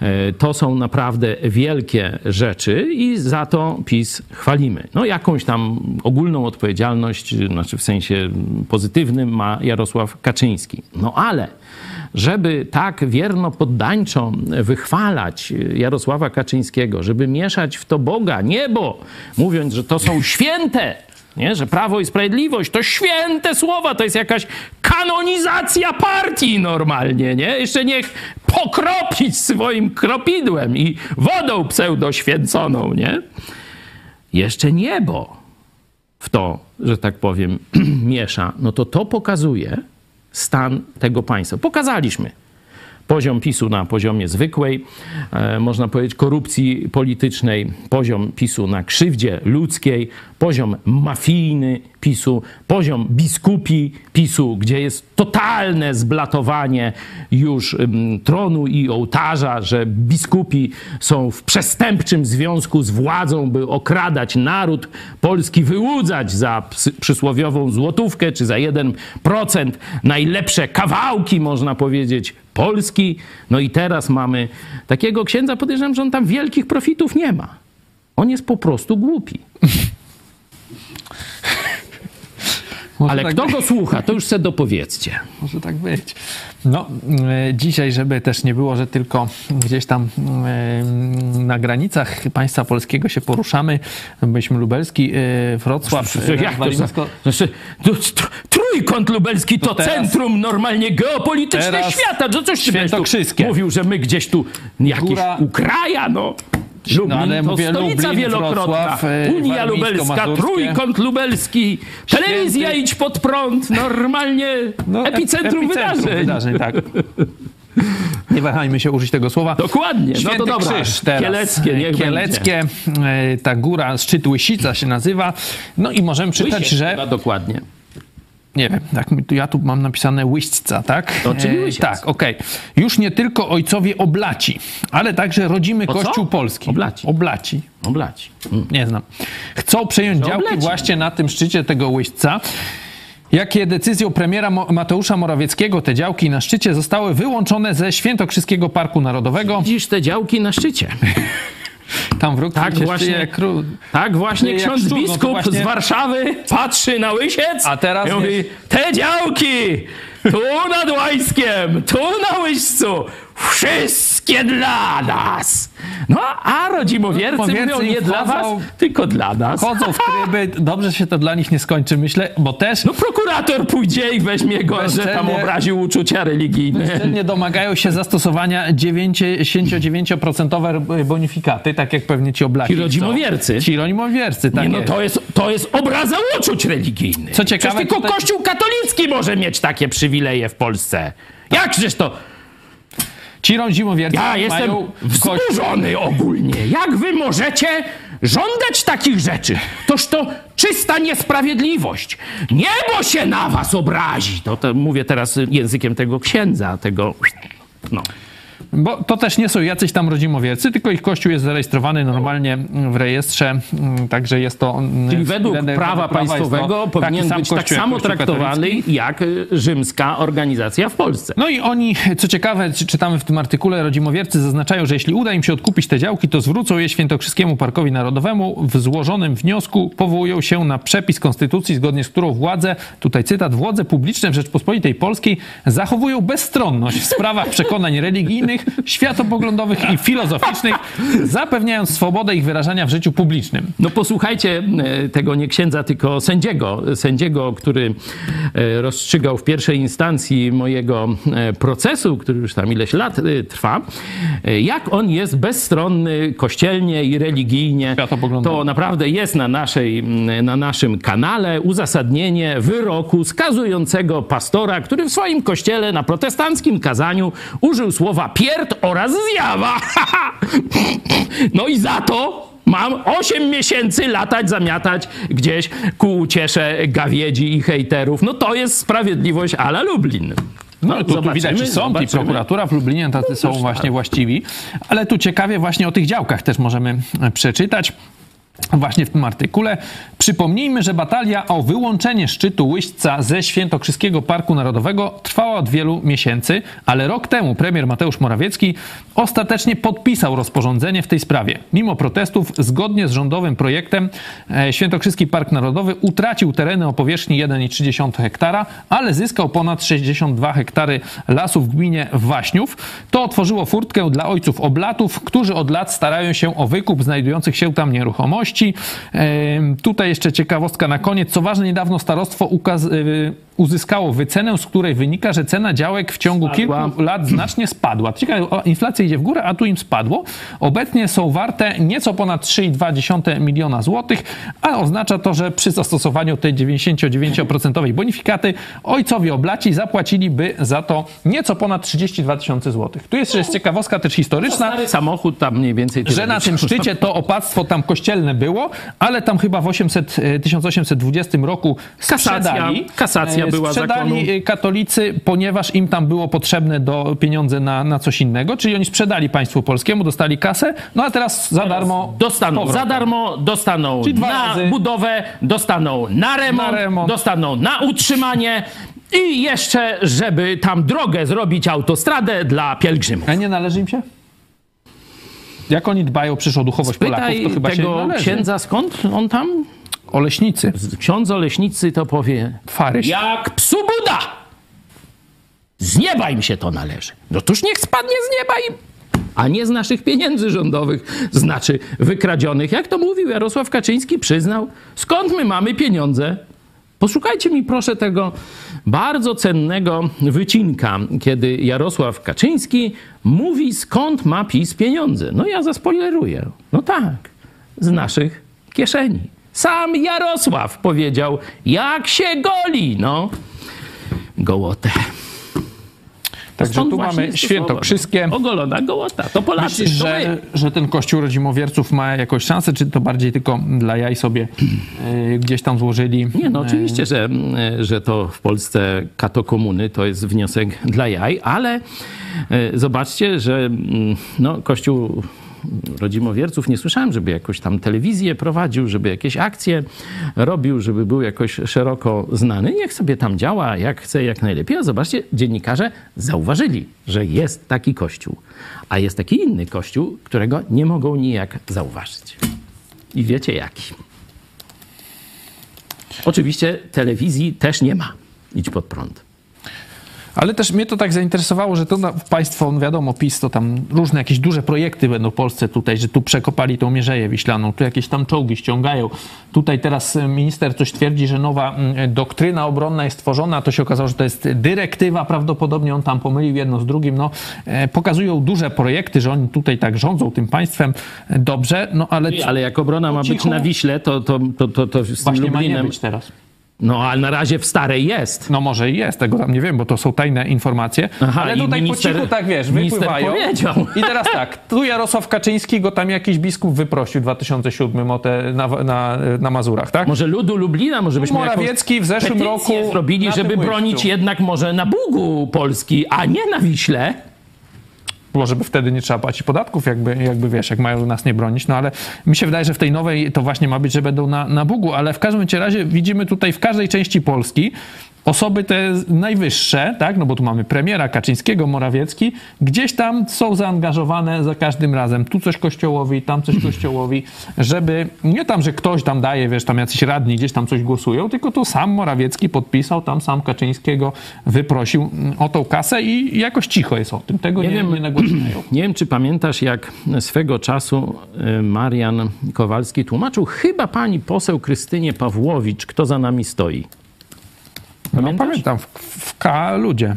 e, to są naprawdę wielkie rzeczy i za to PiS chwalimy. No, jakąś tam ogólną odpowiedzialność, znaczy w sensie pozytywnym, ma Jarosław Kaczyński. No ale żeby tak wierno poddańczo wychwalać Jarosława Kaczyńskiego, żeby mieszać w to Boga, niebo, mówiąc, że to są święte, nie? że Prawo i Sprawiedliwość to święte słowa, to jest jakaś kanonizacja partii normalnie, nie? Jeszcze niech pokropić swoim kropidłem i wodą pseudoświęconą, nie? Jeszcze niebo w to, że tak powiem, (clears throat) miesza, no to to pokazuje stan tego państwa. Pokazaliśmy poziom PiSu na poziomie zwykłej, e, można powiedzieć, korupcji politycznej, poziom PiSu na krzywdzie ludzkiej, poziom mafijny PiSu, poziom biskupi PiSu, gdzie jest totalne zblatowanie już tronu i ołtarza, że biskupi są w przestępczym związku z władzą, by okradać naród polski, wyłudzać za przysłowiową złotówkę czy za 1% najlepsze kawałki, można powiedzieć, Polski. No i teraz mamy takiego księdza, podejrzewam, że on tam wielkich profitów nie ma. On jest po prostu głupi. (laughs) Ale tak kto go słucha, to już se dopowiedzcie. Może tak być. No, e, dzisiaj, żeby też nie było, że tylko gdzieś tam e, na granicach państwa polskiego się poruszamy, byliśmy lubelski, e, Wrocław, Jak to, znaczy, to, to, trójkąt lubelski to, teraz- centrum normalnie geopolityczne świata. To coś świętokrzyskie. mówił, że my gdzieś tu jakieś Góra- Ukraja, no. Lublin ale to mówię stolica Lublin, wielokrotna. Wrocław, e, Unia Lubelska, trójkąt lubelski, telewizja Święty- idź pod prąd, normalnie No, epicentrum, wydarzeń. wydarzeń tak. (laughs) Nie wahajmy się użyć tego słowa. Dokładnie, no Święty to dobra. Krzyż teraz. Kieleckie, niech Kieleckie, e, ta góra, szczyt Łysica się nazywa. No i możemy czytać, Łysiec że... dokładnie. Nie wiem, tak, ja tu mam napisane Łyśćca, tak? To czyli Łysiec. tak, okej. Już nie tylko ojcowie oblaci, ale także rodzimy O co? Kościół Polski. Oblaci. Oblaci. Oblaci. Mm. Nie znam. Chcą przejąć działki właśnie na tym szczycie tego Łyśćca. Jakie decyzją premiera Mateusza Morawieckiego te działki na szczycie zostały wyłączone ze Świętokrzyskiego Parku Narodowego. Widzisz te działki na szczycie. (laughs) Tam wróg Tak właśnie. kró... Tak właśnie ksiądz szczur, no to biskup właśnie- z Warszawy patrzy na Łysiec A teraz i mówi, te działki tu nad Łańskiem, tu na Łyścu, wszystkie dla nas. No, a rodzimowiercy Rodzimowiercy mówią nie dla was, tylko dla nas. Chodzą w tryby, (laughs) dobrze się to dla nich nie skończy, myślę, bo też No prokurator pójdzie i weźmie go, że tam obraził uczucia religijne. nie domagają się zastosowania 99% bonifikaty, tak jak pewnie ci oblaki. Ci rodzimowiercy. Ci rodzimowiercy, tak Nie, no to jest, to jest obraza uczuć religijnych. Co ciekawe, Przecież tylko tutaj- Kościół katolicki może mieć takie przywileje w Polsce. Jakżeż to... Ci rodzimowiercy Ja jestem mają kości... wzburzony ogólnie. Jak wy możecie żądać takich rzeczy? Toż to czysta niesprawiedliwość. Niebo się na was obrazi. To, to mówię teraz językiem tego księdza, tego... No. Bo to też nie są jacyś tam rodzimowiercy, tylko ich kościół jest zarejestrowany normalnie w rejestrze, mm, także jest to... mm, Czyli według prawa to państwowego powinien być tak kościół jak samo traktowany jak y, rzymska organizacja w Polsce. No i oni, co ciekawe, czy- czytamy w tym artykule, rodzimowiercy zaznaczają, że jeśli uda im się odkupić te działki, to zwrócą je Świętokrzyskiemu Parkowi Narodowemu. W złożonym wniosku powołują się na przepis konstytucji, zgodnie z którą władze, tutaj cytat, władze publiczne w Rzeczpospolitej Polskiej zachowują bezstronność w sprawach przekonań religijnych, światopoglądowych i filozoficznych, zapewniając swobodę ich wyrażania w życiu publicznym. No posłuchajcie e, tego nie księdza, tylko sędziego, sędziego, który e, rozstrzygał w pierwszej instancji mojego e, procesu, który już tam ileś lat trwa, jak on jest bezstronny kościelnie i religijnie. To naprawdę jest na, naszej, na naszym kanale uzasadnienie wyroku skazującego pastora, który w swoim kościele na protestanckim kazaniu użył słowa pierd oraz zjawa. (laughs) no i za to Mam 8 miesięcy latać, zamiatać gdzieś ku uciesze gawiedzi i hejterów. No to jest sprawiedliwość ala Lublin. No, tu, tu zobaczymy, widać, że sąd i zobaczymy. prokuratura w Lublinie tacy są też właśnie tak. właściwi. Ale tu ciekawie właśnie o tych działkach też możemy przeczytać. Właśnie w tym artykule. Przypomnijmy, że batalia o wyłączenie szczytu Łyśca ze Świętokrzyskiego Parku Narodowego trwała od wielu miesięcy, ale rok temu premier Mateusz Morawiecki ostatecznie podpisał rozporządzenie w tej sprawie. Mimo protestów, zgodnie z rządowym projektem, e, Świętokrzyski Park Narodowy utracił tereny o powierzchni 1,3 hektara, ale zyskał ponad 62 hektary lasów w gminie Waśniów. To otworzyło furtkę dla ojców oblatów, którzy od lat starają się o wykup znajdujących się tam nieruchomości. Tutaj jeszcze ciekawostka na koniec. Co ważne, niedawno starostwo y, uzyskało wycenę, z której wynika, że cena działek w ciągu kilku lat znacznie spadła. Ciekawe, inflacja idzie w górę, a tu im spadło. Obecnie są warte nieco ponad 3,2 miliona złotych, a oznacza to, że przy zastosowaniu tej 99% bonifikaty ojcowie oblaci zapłaciliby za to nieco ponad 32 tysiące złotych. Tu jest jeszcze ciekawostka też historyczna samochód tam mniej więcej że na tym szczycie to opactwo tam kościelne było, ale tam chyba w 800, e, 1820 roku Kasacja- sprzedali. kasacja e, była Sprzedali zakonu. e, katolicy, ponieważ im tam było potrzebne do pieniądze na, na coś innego, czyli oni sprzedali państwu polskiemu, dostali kasę, no a teraz za darmo Dostaną za darmo, dostaną Czyli na razy. budowę, dostaną na remont, Na remont. dostaną na utrzymanie i jeszcze, żeby tam drogę zrobić, autostradę dla pielgrzymów. A nie należy im się? Jak oni dbają o przyszłą duchowość Polaków, to chyba się tego należy. księdza, skąd on tam? Oleśnicy, Ksiądz Oleśnicy to powie, faryś. jak psu Buda! Z nieba im się to należy. No toż niech spadnie z nieba im. A nie z naszych pieniędzy rządowych, znaczy wykradzionych. Jak to mówił Jarosław Kaczyński, przyznał. Skąd my mamy pieniądze? Poszukajcie mi proszę tego bardzo cennego wycinka, kiedy Jarosław Kaczyński mówi, skąd ma PiS pieniądze. No ja zaspoileruję. No tak, z naszych kieszeni. Sam Jarosław powiedział, jak się goli, no. Gołotę. Także tu mamy świętokrzyskie. Ogolona gołota. To Polacy. Myślisz, to że, że ten kościół rodzimowierców ma jakąś szansę, czy to bardziej tylko dla jaj sobie e, gdzieś tam złożyli? Nie, no oczywiście, że, że to w Polsce katokomuny to jest wniosek dla jaj, ale e, zobaczcie, że mm, no, Kościół rodzimowierców nie słyszałem, żeby jakoś tam telewizję prowadził, żeby jakieś akcje robił, żeby był jakoś szeroko znany. Niech sobie tam działa jak chce, jak najlepiej. A zobaczcie, dziennikarze zauważyli, że jest taki kościół. A jest taki inny kościół, którego nie mogą nijak zauważyć. I wiecie jaki. Oczywiście telewizji też nie ma. Idź pod prąd. Ale też mnie to tak zainteresowało, że to państwo, no wiadomo, PiS to tam różne jakieś duże projekty będą w Polsce tutaj, że tu przekopali tą Mierzeję Wiślaną, tu jakieś tam czołgi ściągają. Tutaj teraz e, minister coś twierdzi, że nowa mm, doktryna obronna jest tworzona, to się okazało, że to jest dyrektywa, prawdopodobnie on tam pomylił jedno z drugim. No, e, pokazują duże projekty, że oni tutaj tak rządzą tym państwem e, dobrze, no ale... Ale jak obrona ma być na Wiśle, to, to, to, to, to z tym Właśnie ma nie Lublinem... być teraz. No, ale na razie w starej jest. No może i jest, tego tam nie wiem, bo to są tajne informacje. Aha, ale tutaj minister- po cichu tak wiesz, wypływają. powiedział. (laughs) I teraz tak, tu Jarosław Kaczyński go tam jakiś biskup wyprosił w 2007 o te na, na, na Mazurach, tak? Może ludu Lublina, może byśmy Morawiecki w zeszłym roku zrobili, żeby bronić jednak może na Bugu Polski, a nie na Wiśle. Może by wtedy nie trzeba płacić podatków, jakby, jakby wiesz, jak mają nas nie bronić. No ale mi się wydaje, że w tej nowej to właśnie ma być, że będą na, na Bugu, ale w każdym razie widzimy tutaj w każdej części Polski osoby te najwyższe, tak, no bo tu mamy premiera Kaczyńskiego, Morawiecki, gdzieś tam są zaangażowane za każdym razem. Tu coś kościołowi, tam coś kościołowi, żeby nie tam, że ktoś tam daje, wiesz, tam jacyś radni gdzieś tam coś głosują, tylko tu sam Morawiecki podpisał, tam sam Kaczyńskiego wyprosił mm, o tą kasę i jakoś cicho jest o tym. Tego nie, Nie wiem. nie nagłaśniają. (clears throat) Nie wiem, czy pamiętasz, jak swego czasu y, Marian Kowalski tłumaczył chyba pani poseł Krystynie Pawłowicz, kto za nami stoi. No, Pamiętasz? pamiętam, w, w K ludzie.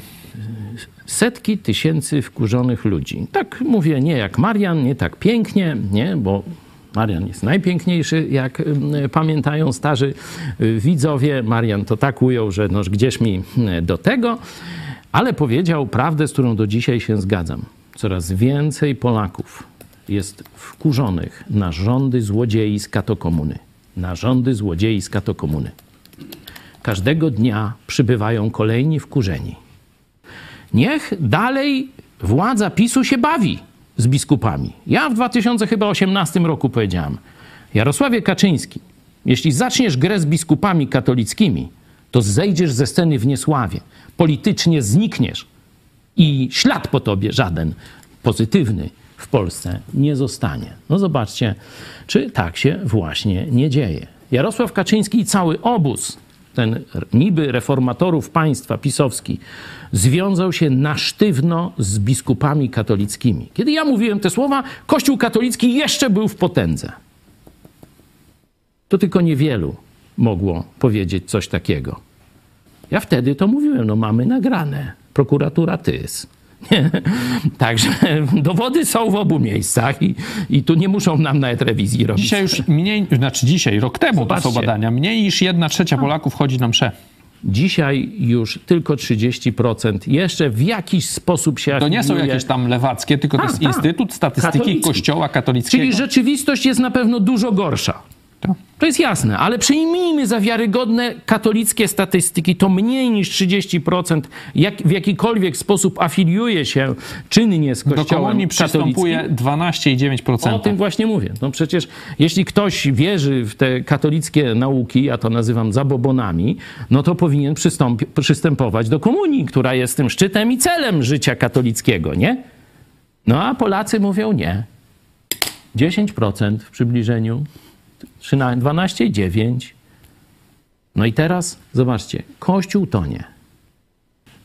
setki tysięcy wkurzonych ludzi. Tak mówię, nie jak Marian, nie tak pięknie, nie, bo Marian jest najpiękniejszy, jak pamiętają starzy y, widzowie. Marian to tak ujął, że noż gdzieś mi do tego, ale powiedział prawdę, z którą do dzisiaj się zgadzam. Coraz więcej Polaków jest wkurzonych na rządy złodziei z katokomuny. Na rządy złodziei z katokomuny. Każdego dnia przybywają kolejni wkurzeni. Niech dalej władza PiSu się bawi z biskupami. Ja w 2018 roku powiedziałem, Jarosławie Kaczyński, jeśli zaczniesz grę z biskupami katolickimi, to zejdziesz ze sceny w niesławie. Politycznie znikniesz i ślad po tobie żaden pozytywny w Polsce nie zostanie. No zobaczcie, czy tak się właśnie nie dzieje. Jarosław Kaczyński i cały obóz, ten niby reformatorów państwa pisowski, związał się na sztywno z biskupami katolickimi. Kiedy ja mówiłem te słowa, Kościół katolicki jeszcze był w potędze. To tylko niewielu mogło powiedzieć coś takiego. Ja wtedy to mówiłem, no mamy nagrane. Prokuratura TYS. Także (laughs) dowody są w obu miejscach i, i tu nie muszą nam nawet rewizji robić. Dzisiaj już mniej, znaczy dzisiaj, rok temu Zobaczcie. to są badania, mniej niż jedna trzecia Polaków chodzi na msze. Dzisiaj już tylko 30% jeszcze w jakiś sposób się To nie są jakieś tam lewackie, tylko to jest. Instytut Statystyki Katolicki. Kościoła Katolickiego. Czyli rzeczywistość jest na pewno dużo gorsza. Tak. To jest jasne, ale przyjmijmy za wiarygodne katolickie statystyki, to mniej niż 30% jak, w jakikolwiek sposób afiliuje się czynnie z Do kościołem komunii katolickim. przystępuje 12,9%. O tym właśnie mówię. No przecież jeśli ktoś wierzy w te katolickie nauki, ja to nazywam zabobonami, no to powinien przystępować do komunii, która jest tym szczytem i celem życia katolickiego, nie? No a Polacy mówią nie. 10% w przybliżeniu, 13, 12,9%. No i teraz zobaczcie, Kościół tonie.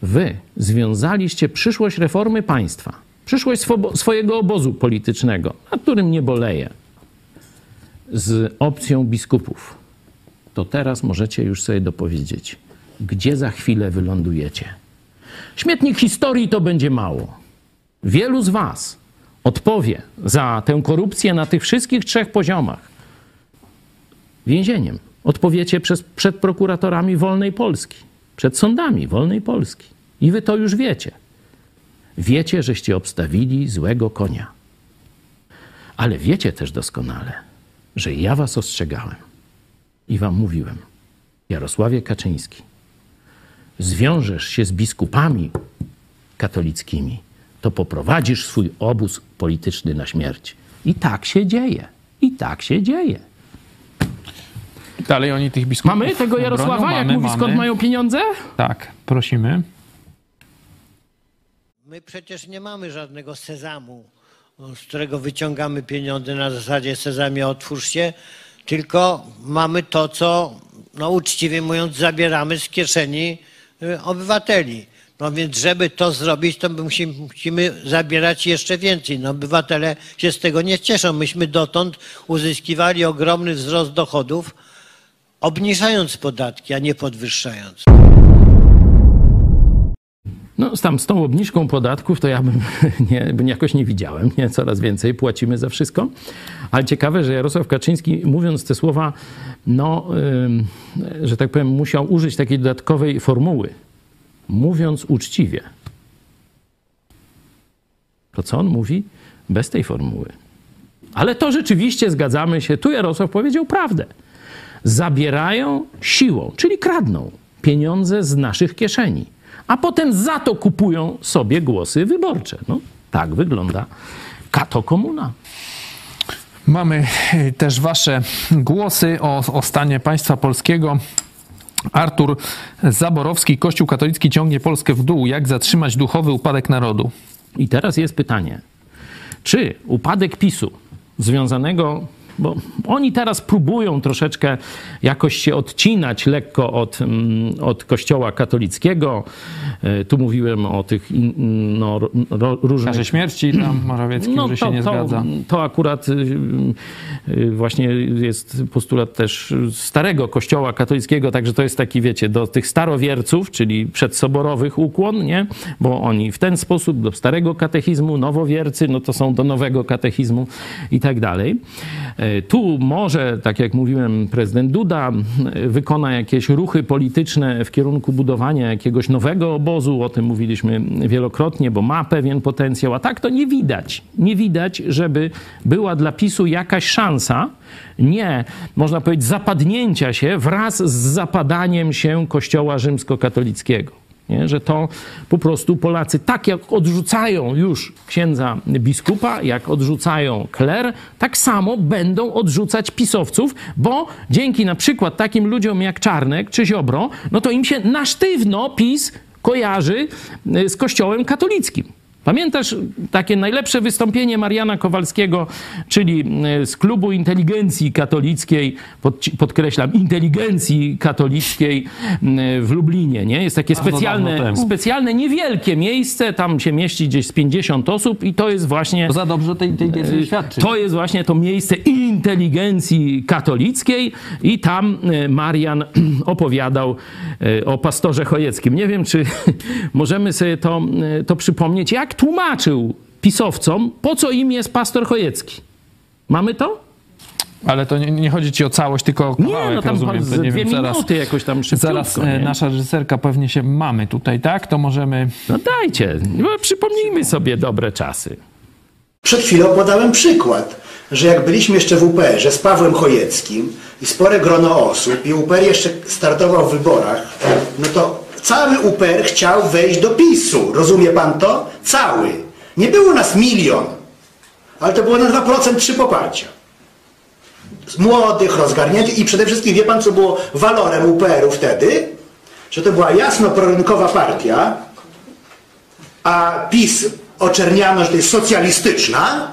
Wy związaliście przyszłość reformy państwa, przyszłość swojego obozu politycznego, nad którym nie boleję, z opcją biskupów. To teraz możecie już sobie dopowiedzieć, gdzie za chwilę wylądujecie. Śmietnik historii to będzie mało. Wielu z Was odpowie za tę korupcję na tych wszystkich trzech poziomach więzieniem. Odpowiecie przez, przed prokuratorami wolnej Polski, przed sądami wolnej Polski. I wy to już wiecie. Wiecie, żeście obstawili złego konia. Ale wiecie też doskonale, że ja was ostrzegałem i wam mówiłem, Jarosławie Kaczyński, zwiążesz się z biskupami katolickimi, to poprowadzisz swój obóz polityczny na śmierć. I tak się dzieje. I tak się dzieje. Dalej oni tych biskupów Mamy tego Jarosława, bronią? jak mamy, mówi, skąd mamy. mają pieniądze? Tak, prosimy. My przecież nie mamy żadnego sezamu, z którego wyciągamy pieniądze na zasadzie sezamie otwórz się, tylko mamy to, co no uczciwie mówiąc zabieramy z kieszeni y, obywateli. No więc żeby to zrobić, to my musimy, musimy zabierać jeszcze więcej. No obywatele się z tego nie cieszą. Myśmy dotąd uzyskiwali ogromny wzrost dochodów, obniżając podatki, a nie podwyższając. No, tam z tą obniżką podatków to ja bym, (laughs) nie, jakoś nie widziałem. Nie? Coraz więcej płacimy za wszystko. Ale ciekawe, że Jarosław Kaczyński, mówiąc te słowa, no, że tak powiem, musiał użyć takiej dodatkowej formuły. Mówiąc uczciwie. To co on mówi? Bez tej formuły. Ale to rzeczywiście zgadzamy się. Tu Jarosław powiedział prawdę. Zabierają siłą, czyli kradną pieniądze z naszych kieszeni, a potem za to kupują sobie głosy wyborcze. No, tak wygląda kato komuna. Mamy e, też wasze głosy o, o stanie państwa polskiego. Artur Zaborowski, Kościół katolicki ciągnie Polskę w dół. Jak zatrzymać duchowy upadek narodu? I teraz jest pytanie, czy upadek PiSu związanego, bo oni teraz próbują troszeczkę jakoś się odcinać lekko od, mm, od Kościoła katolickiego. E, Tu mówiłem o tych in- no, różnych Karze śmierci tam (clears throat) Morawiecki, że się nie No to, zgadza. To akurat y, y, właśnie jest postulat też starego kościoła katolickiego, także to jest taki, wiecie, do tych starowierców, czyli przedsoborowych ukłon, nie? Bo oni w ten sposób do starego katechizmu, nowowiercy, no to są do nowego katechizmu i tak dalej. Tu może, tak jak mówiłem, prezydent Duda wykona jakieś ruchy polityczne w kierunku budowania jakiegoś nowego obozu, o tym mówiliśmy wielokrotnie, bo ma pewien potencjał, a tak to nie widać. Nie widać, żeby była dla PiSu jakaś szansa, nie, można powiedzieć, zapadnięcia się wraz z zapadaniem się Kościoła rzymskokatolickiego. Nie? Że to po prostu Polacy tak jak odrzucają już księdza biskupa, jak odrzucają kler, tak samo będą odrzucać pisowców, bo dzięki na przykład takim ludziom jak Czarnek czy Ziobro, no to im się na sztywno PiS kojarzy y, z kościołem katolickim. Pamiętasz takie najlepsze wystąpienie Mariana Kowalskiego, czyli y, z klubu inteligencji katolickiej, pod, podkreślam, inteligencji katolickiej w Lublinie, nie? Jest takie dawno specjalne, specjalne, niewielkie miejsce, tam się mieści gdzieś z 50 osób i to jest właśnie... Za dobrze tej, wiedzy nie świadczy. To jest właśnie to miejsce inteligencji katolickiej i tam e, Marian (clears throat) opowiadał e, o pastorze Chojeckim. Nie wiem, czy (laughs) możemy sobie to, e, to przypomnieć, jak tłumaczył pisowcom, po co im jest pastor Chojecki. Mamy to? Ale to nie, nie chodzi ci o całość, tylko o Nie, kawałek, no tam rozumiem. z To nie dwie wiem, zaraz, minuty jakoś tam szybciutko. zaraz e, nie? nasza reżyserka pewnie się mamy tutaj, tak? To możemy... No dajcie, no, przypomnijmy sobie dobre czasy. Przed chwilą podałem przykład, że jak byliśmy jeszcze w UPR-ze z Pawłem Chojeckim i spore grono osób i UPR jeszcze startował w wyborach, no to cały UPR chciał wejść do PiSu. Rozumie pan to? Cały. Nie było nas milion, ale to było na 2% trzy poparcia. Z młodych, rozgarniętych i przede wszystkim wie pan, co było walorem UPR-u wtedy? Że to była jasno prorynkowa partia, a PiS oczerniano, że to jest socjalistyczna,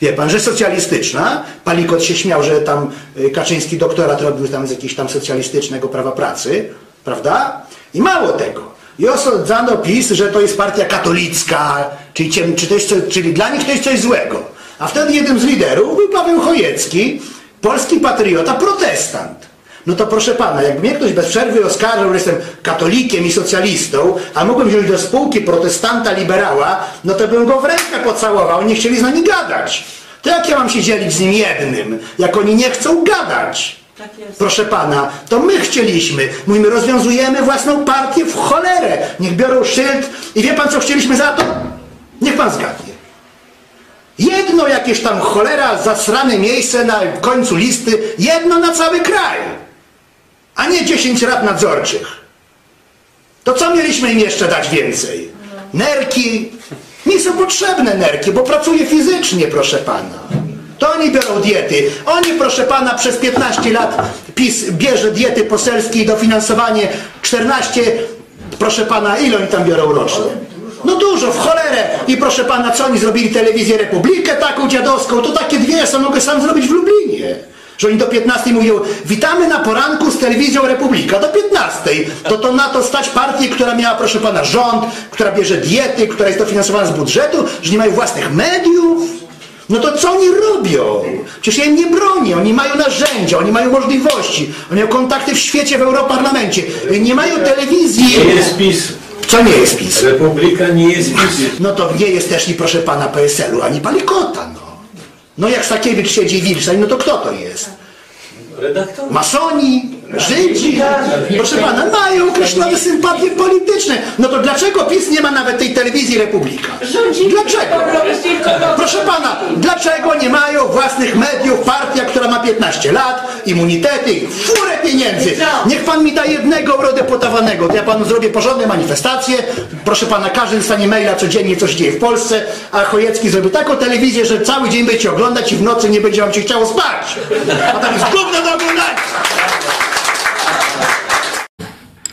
wie pan, że socjalistyczna, Palikot się śmiał, że tam y, Kaczyński doktorat robił tam z jakiegoś tam socjalistycznego prawa pracy, prawda? I mało tego. I osądzano PiS, że to jest partia katolicka, czyli, ciem, czy to jest, co- czyli dla nich to jest coś złego. A wtedy jednym z liderów był Paweł Chojecki, polski patriota, protestant. No to proszę pana, jakby mnie ktoś bez przerwy oskarżał, że jestem katolikiem i socjalistą, a mógłbym wziąć do spółki protestanta liberała, no to bym go w rękę pocałował, nie chcieli z nami gadać. To jak ja mam się dzielić z nim jednym, jak oni nie chcą gadać? Proszę pana, to my chcieliśmy. Mówimy, rozwiązujemy własną partię w cholerę. Niech biorą szyld i wie pan co chcieliśmy za to? Niech pan zgadnie. Jedno jakieś tam cholera zasrane miejsce na końcu listy, jedno na cały kraj, a nie 10 rad nadzorczych. To co mieliśmy im jeszcze dać więcej? Nerki? Nie są potrzebne nerki, bo pracuje fizycznie, proszę pana. To oni biorą diety. Oni, proszę pana, przez 15 lat PiS bierze diety poselskie i dofinansowanie 14, proszę pana, ile oni tam biorą rocznie? No dużo, w cholerę. I proszę pana, co oni zrobili telewizję Republikę taką dziadowską? To takie dwie, co mogę sam zrobić w Lublinie. Że oni do 15 mówią, witamy na poranku z telewizją Republika. Do 15. To to na to stać partię, która miała, proszę pana, rząd, która bierze diety, która jest dofinansowana z budżetu, że nie mają własnych mediów. No to co oni robią? Przecież ja im nie bronię. Oni mają narzędzia, oni mają możliwości, oni mają kontakty w świecie, w Europarlamencie. Nie mają telewizji. Nie jest PiS. Co nie jest PiS? Republika nie jest PiS. No to nie jest też i proszę pana PSL-u, ani Palikota, no. No jak Stakiewicz siedzi w Wilczej, no to kto to jest? Redaktor. Masoni, Żydzi, proszę pana, mają określone sympatie polityczne. No to dlaczego PiS nie ma nawet tej telewizji Republika? Dlaczego? Proszę pana, dlaczego nie mają własnych mediów partia, która ma 15 lat, immunitety, furę pieniędzy? Niech pan mi da jednego eurodeputowanego, to ja panu zrobię porządne manifestacje. Proszę pana, każdy dostanie maila codziennie, co się dzieje w Polsce, a Chojecki zrobi taką telewizję, że cały dzień będziecie oglądać i w nocy nie będzie wam się chciało spać. A tam jest gówno do oglądania.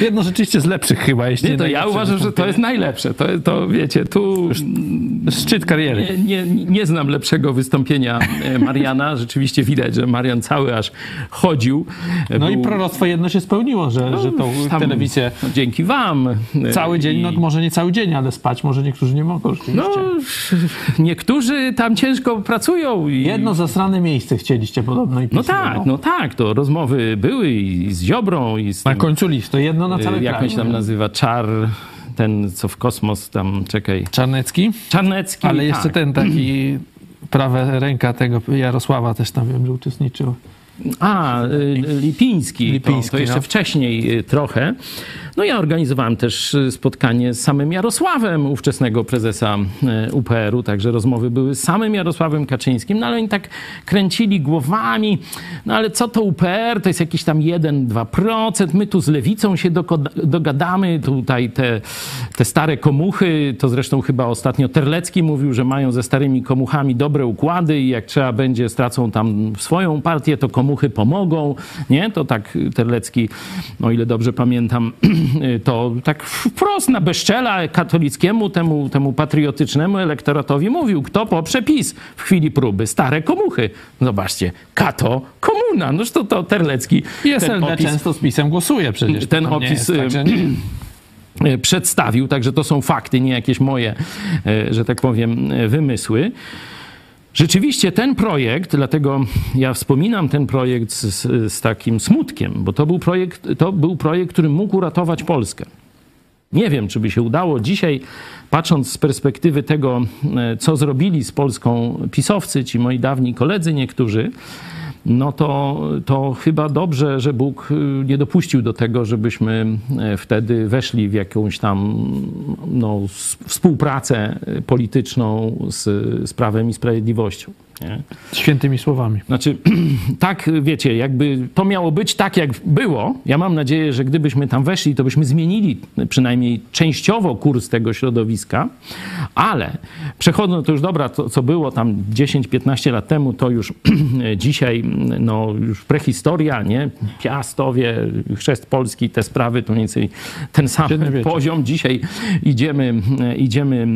Jedno rzeczywiście z lepszych chyba, jeśli Nie, to ja uważam, że to jest najlepsze. To, to wiecie, tu Szczyt kariery. nie, nie, nie znam lepszego wystąpienia e, Mariana. (laughs) Rzeczywiście widać, że Marian cały aż chodził. No i Był- proroctwo jedno się spełniło, że, że tą tam- telewizję no, Dzięki wam. e, cały dzień, i- no może nie cały dzień, ale spać może niektórzy nie mogą rzeczywiście. No, (laughs) niektórzy tam ciężko pracują. I... Jedno zasrane miejsce chcieliście podobno i No tak, miał. no tak, to rozmowy były i z Ziobrą, i z Na końcu listu, jedno na cały e, jak on się tam nazywa, Czar, ten co w kosmos tam, czekaj, Czarnecki, Czarnecki. ale jeszcze tak. ten taki prawa ręka tego Jarosława też tam wiem, że uczestniczył. A, y, Lipiński. Lipiński, to, to jeszcze no. wcześniej y, trochę. No ja organizowałem też y, spotkanie z samym Jarosławem, ówczesnego prezesa UPR-u, także rozmowy były z samym Jarosławem Kaczyńskim, no ale oni tak kręcili głowami, no ale co to UPR, to jest jakiś tam 1-2%, my tu z lewicą się dogadamy, tutaj te, te stare komuchy, to zresztą chyba ostatnio Terlecki mówił, że mają ze starymi komuchami dobre układy i jak trzeba będzie, stracą tam swoją partię, to komuchy pomogą, nie? To tak Terlecki, o ile dobrze pamiętam, (clears throat) to tak wprost na bezczela katolickiemu, temu, temu patriotycznemu elektoratowi mówił, kto poprze PiS w chwili próby. Stare komuchy. Zobaczcie, kato, komuna. Noż to, to Terlecki. I SLD opis- często z PiSem głosuje przecież. Ten opis, jest tak, (clears throat) przedstawił, także to są fakty, nie jakieś moje, e, że tak powiem, e, wymysły. Rzeczywiście ten projekt, dlatego ja wspominam ten projekt z, z, takim smutkiem, bo to był, projekt, to był projekt, który mógł uratować Polskę. Nie wiem, czy by się udało dzisiaj, patrząc z perspektywy tego, e, co zrobili z Polską pisowcy, ci moi dawni koledzy niektórzy, no to, to chyba dobrze, że Bóg y, nie dopuścił do tego, żebyśmy e, wtedy weszli w jakąś tam no, współpracę polityczną z, z Prawem i Sprawiedliwością. Nie? Świętymi słowami. Znaczy, (clears throat) tak, wiecie, jakby to miało być tak, jak było. Ja mam nadzieję, że gdybyśmy tam weszli, to byśmy zmienili przynajmniej częściowo kurs tego środowiska, ale przechodząc, to już dobra, to co było tam 10-15 lat temu, to już (clears throat) dzisiaj, no już prehistoria, nie? Piastowie, chrzest polski, te sprawy, to mniej więcej ten sam poziom. Dzisiaj idziemy, idziemy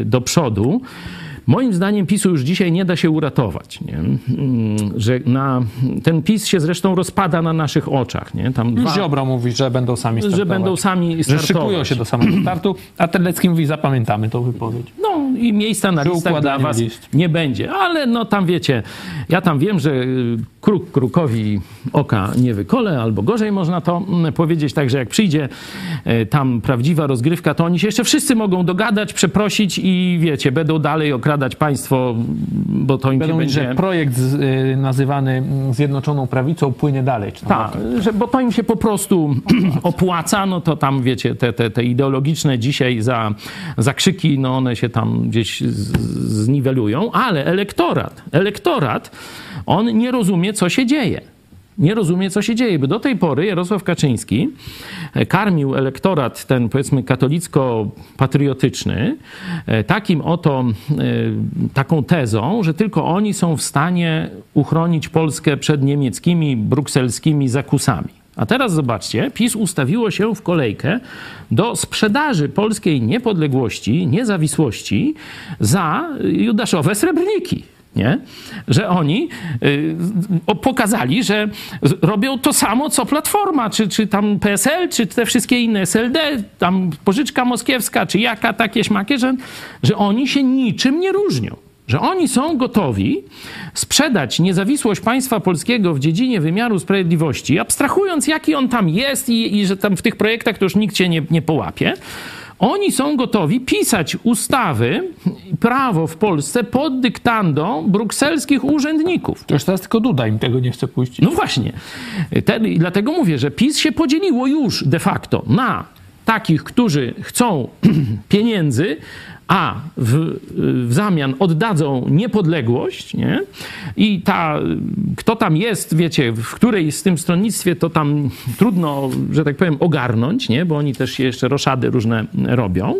e, do przodu. Moim zdaniem PiSu już dzisiaj nie da się uratować. Nie? Mm, Że na, ten PiS się zresztą rozpada na naszych oczach. Nie? Tam dwa, Ziobro mówi, że będą sami startować. że będą sami Że startować. szykują się do samego startu, a Terlecki mówi, zapamiętamy tą wypowiedź. No i miejsca na listach dla was list. nie będzie. Ale no tam wiecie, ja tam wiem, że y, kruk krukowi oka nie wykole, albo gorzej można to mm, powiedzieć. Także jak przyjdzie y, tam prawdziwa rozgrywka, to oni się jeszcze wszyscy mogą dogadać, przeprosić i wiecie, będą dalej okradać państwo, bo to im Będą będzie... że projekt z, y, nazywany Zjednoczoną Prawicą płynie dalej. Tak, że, bo to im się po prostu (clears throat) opłaca, no to tam wiecie, te, te, te ideologiczne dzisiaj za, za krzyki, no one się tam gdzieś z- zniwelują, ale elektorat, elektorat, on nie rozumie, co się dzieje. Nie rozumie, co się dzieje, bo do tej pory Jarosław Kaczyński e, karmił elektorat ten, powiedzmy, katolicko-patriotyczny e, takim oto, e, taką tezą, że tylko oni są w stanie uchronić Polskę przed niemieckimi, brukselskimi zakusami. A teraz zobaczcie, PiS ustawiło się w kolejkę do sprzedaży polskiej niepodległości, niezawisłości za judaszowe srebrniki. Nie? Że oni y, pokazali, że robią to samo, co Platforma, czy, czy tam PSL, czy te wszystkie inne SLD, tam pożyczka moskiewska, czy jaka takie śmakie, że, że oni się niczym nie różnią że oni są gotowi sprzedać niezawisłość państwa polskiego w dziedzinie wymiaru sprawiedliwości, abstrahując jaki on tam jest i, i że tam w tych projektach to już nikt się nie, nie połapie. Oni są gotowi pisać ustawy, prawo w Polsce pod dyktandą brukselskich urzędników. To już teraz tylko Duda im tego nie chce puścić. No właśnie. Ten, dlatego mówię, że PiS się podzieliło już de facto na takich, którzy chcą (clears throat) pieniędzy, a w, w zamian oddadzą niepodległość, nie? I ta, kto tam jest, wiecie, w której z tym stronnictwie, to tam trudno, że tak powiem, ogarnąć, nie? Bo oni też jeszcze roszady różne robią.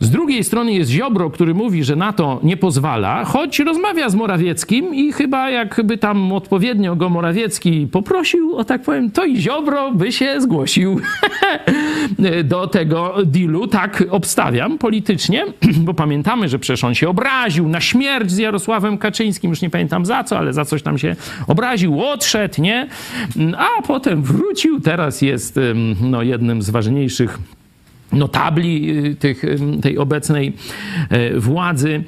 Z drugiej strony jest Ziobro, który mówi, że na to nie pozwala, choć rozmawia z Morawieckim i chyba jakby tam odpowiednio go Morawiecki poprosił, o tak powiem, to i Ziobro by się zgłosił (laughs) do tego dealu. Tak obstawiam politycznie, (clears throat) bo pamiętamy, że przecież on się obraził na śmierć z Jarosławem Kaczyńskim, już nie pamiętam za co, ale za coś tam się obraził, odszedł, nie? A potem wrócił, teraz jest no, jednym z ważniejszych notabli y, tych, y, tej obecnej y, władzy.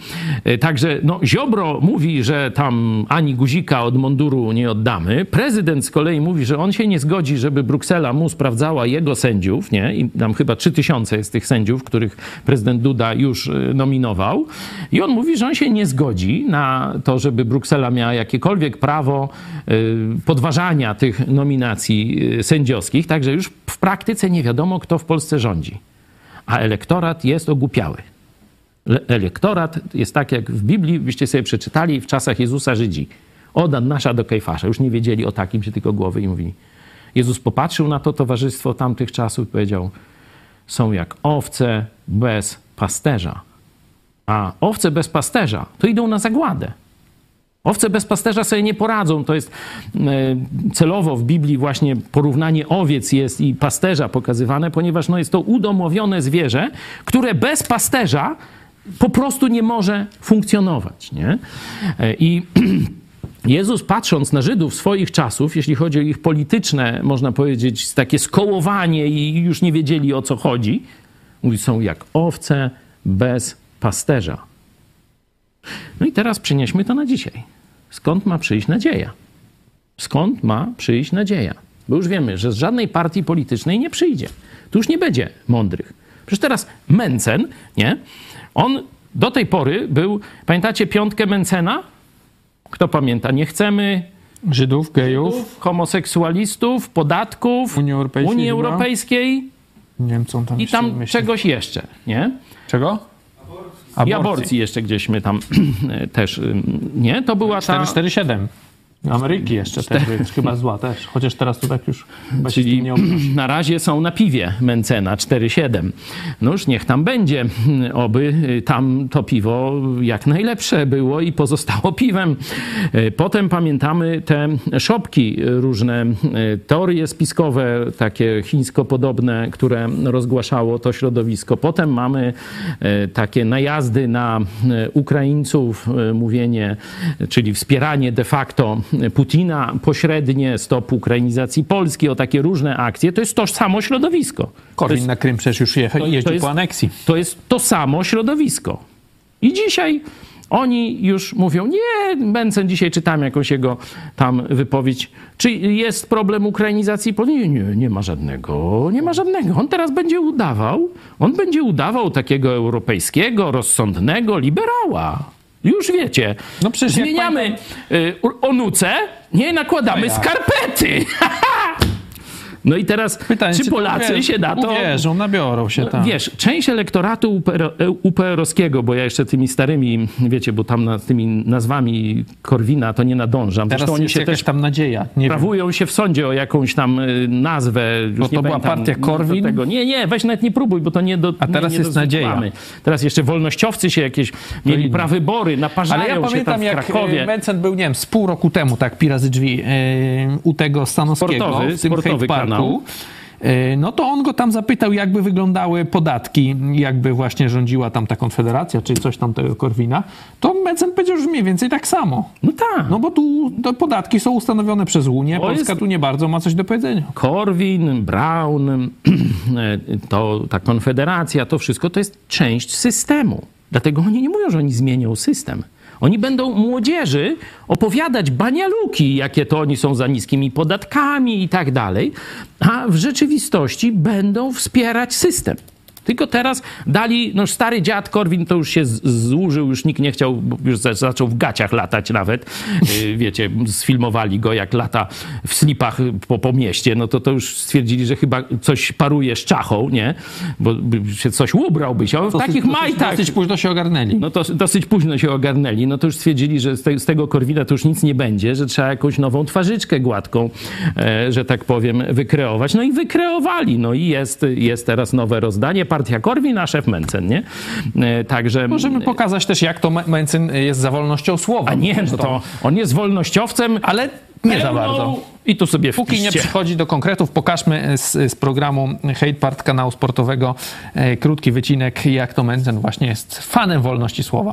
Także no, Ziobro mówi, że tam ani guzika od munduru nie oddamy. Prezydent z kolei mówi, że on się nie zgodzi, żeby Bruksela mu sprawdzała jego sędziów, nie? I tam chyba 3000 jest tych sędziów, których prezydent Duda już nominował. I on mówi, że on się nie zgodzi na to, żeby Bruksela miała jakiekolwiek prawo podważania tych nominacji sędziowskich. Także już w praktyce nie wiadomo, kto w Polsce rządzi a elektorat jest ogłupiały. Le- Elektorat jest tak, jak w Biblii, byście sobie przeczytali, w czasach Jezusa Żydzi. Od Annasza do Kejfasza. Już nie wiedzieli o takim, się tylko głowy i mówili. Jezus popatrzył na to towarzystwo tamtych czasów i powiedział, są jak owce bez pasterza. A owce bez pasterza to idą na zagładę. Owce bez pasterza sobie nie poradzą. To jest e, celowo w Biblii właśnie porównanie owiec jest i pasterza pokazywane, ponieważ no, jest to udomowione zwierzę, które bez pasterza po prostu nie może funkcjonować. Nie? E, I (clears throat) Jezus patrząc na Żydów swoich czasów, jeśli chodzi o ich polityczne, można powiedzieć, takie skołowanie i już nie wiedzieli o co chodzi, mówi, są jak owce bez pasterza. No i teraz przenieśmy to na dzisiaj. Skąd ma przyjść nadzieja? Skąd ma przyjść nadzieja? Bo już wiemy, że z żadnej partii politycznej nie przyjdzie. Tu już nie będzie mądrych. Przecież teraz Mencen, nie? On do tej pory był, pamiętacie piątkę Mencena? Kto pamięta? Nie chcemy Żydów, gejów, homoseksualistów, podatków, Unii Europejskiej Unii? Europejskiej nie wiem co on tam i tam wymyślił. czegoś jeszcze, nie? Czego? I aborcji jeszcze gdzieśmy tam (clears throat) też, ym, nie? To była ta... 447. Ameryki jeszcze też chyba zła też. Chociaż teraz to tak już Czyli nie obnosi. (clears throat) na razie są na piwie Mencena 4,7. No już niech tam będzie. (clears throat) Oby y, tam to piwo jak najlepsze było i pozostało (laughs) piwem. Y, Potem pamiętamy te szopki różne, y, teorie spiskowe, takie chińsko-podobne, które rozgłaszało to środowisko. Potem mamy takie najazdy na Ukraińców, mówienie, czyli wspieranie de facto Putina, pośrednie stop ukrainizacji Polski, o takie różne akcje. To jest to samo środowisko. Korwin jest, na Krym przecież już jeździł po aneksji. to jest to samo środowisko. I dzisiaj oni już mówią, nie, Mencen, dzisiaj czytałem jakąś jego tam wypowiedź, czy jest problem ukrainizacji Polski? Nie, nie, nie ma żadnego, nie ma żadnego. On teraz będzie udawał, on będzie udawał takiego europejskiego, rozsądnego liberała. Już wiecie. No przecież Zmieniamy y, onuce, nie nakładamy No jak? skarpety. (laughs) no i teraz, Pytanie, czy Polacy się na to... Uwierzą, nabiorą się tam. Wiesz, część elektoratu UPR, UPR-owskiego, bo ja jeszcze tymi starymi, wiecie, bo tam nad tymi nazwami Korwina to nie nadążam. Teraz Zresztą oni się też tam nadzieja. Nie wiem. prawują się w sądzie o jakąś tam y, nazwę. Bo to była partia Korwin? Tego. Nie, nie, weź nawet nie próbuj, bo to nie do A teraz nie, nie jest nadzieja. dozwykłamy. Teraz jeszcze wolnościowcy się jakieś mieli prawybory, naparzają Ale ja pamiętam, w jak Krakowie. e, Mencen był, nie wiem, z pół roku temu, tak, pi razy drzwi, e, u tego Stanowskiego Sportowy, w tym sportowy kanał. E, No to on go tam zapytał, jakby wyglądały podatki, jakby właśnie rządziła tam ta konfederacja, czy coś tam tego Korwina. To Mencen powiedział, że mniej więcej tak samo. No tak. No bo tu te podatki są ustanowione przez Unię, To Polska jest- tu nie bardzo ma coś do powiedzenia. Korwin, Brown, (clears throat) to, ta konfederacja, to wszystko to jest część systemu. Dlatego oni nie mówią, że oni zmienią system. Oni będą młodzieży opowiadać banialuki, jakie to oni są za niskimi podatkami i tak dalej, a w rzeczywistości będą wspierać system. Tylko teraz dali, no stary dziad Korwin to już się z- złużył, już nikt nie chciał, już za- zaczął w gaciach latać nawet. Yy, Wiecie, sfilmowali go jak lata w slipach po, po mieście, no to to już stwierdzili, że chyba coś paruje z czachą, nie? Bo by się coś ubrałby się. On w takich majtach... Dosyć późno się ogarnęli. No to dosyć późno się ogarnęli. No to już stwierdzili, że z, te, z tego Korwina to już nic nie będzie, że trzeba jakąś nową twarzyczkę gładką, e, że tak powiem, wykreować. No i wykreowali. No i jest, jest teraz nowe rozdanie. Partia Korwin, a szef Mencen, nie? E, także... Możemy pokazać też, jak to Me- Mencen jest za wolnością słowa. A nie, no to on jest wolnościowcem, Ale nie za bardzo. I tu sobie Póki nie wpiszcie. przychodzi do konkretów, pokażmy z, z programu Hate Part kanału sportowego e, krótki wycinek, jak to Mencen właśnie jest fanem wolności słowa.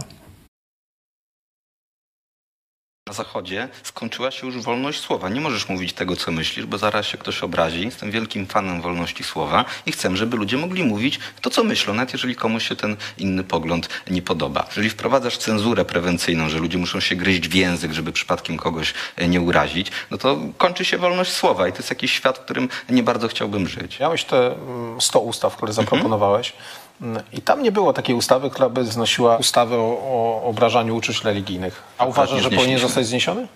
Na Zachodzie skończyła się już wolność słowa. Nie możesz mówić tego, co myślisz, bo zaraz się ktoś obrazi. Jestem wielkim fanem wolności słowa i chcę, żeby ludzie mogli mówić to, co myślą, nawet jeżeli komuś się ten inny pogląd nie podoba. Jeżeli wprowadzasz cenzurę prewencyjną, że ludzie muszą się gryźć w język, żeby przypadkiem kogoś e, nie urazić, no to kończy się wolność słowa i to jest jakiś świat, w którym nie bardzo chciałbym żyć. Miałeś te mm, 100 ustaw, które zaproponowałeś. Mm, I tam nie było takiej ustawy, która by znosiła ustawę o, o obrażaniu uczuć religijnych. A uważasz, że powinien zostać zniesiony?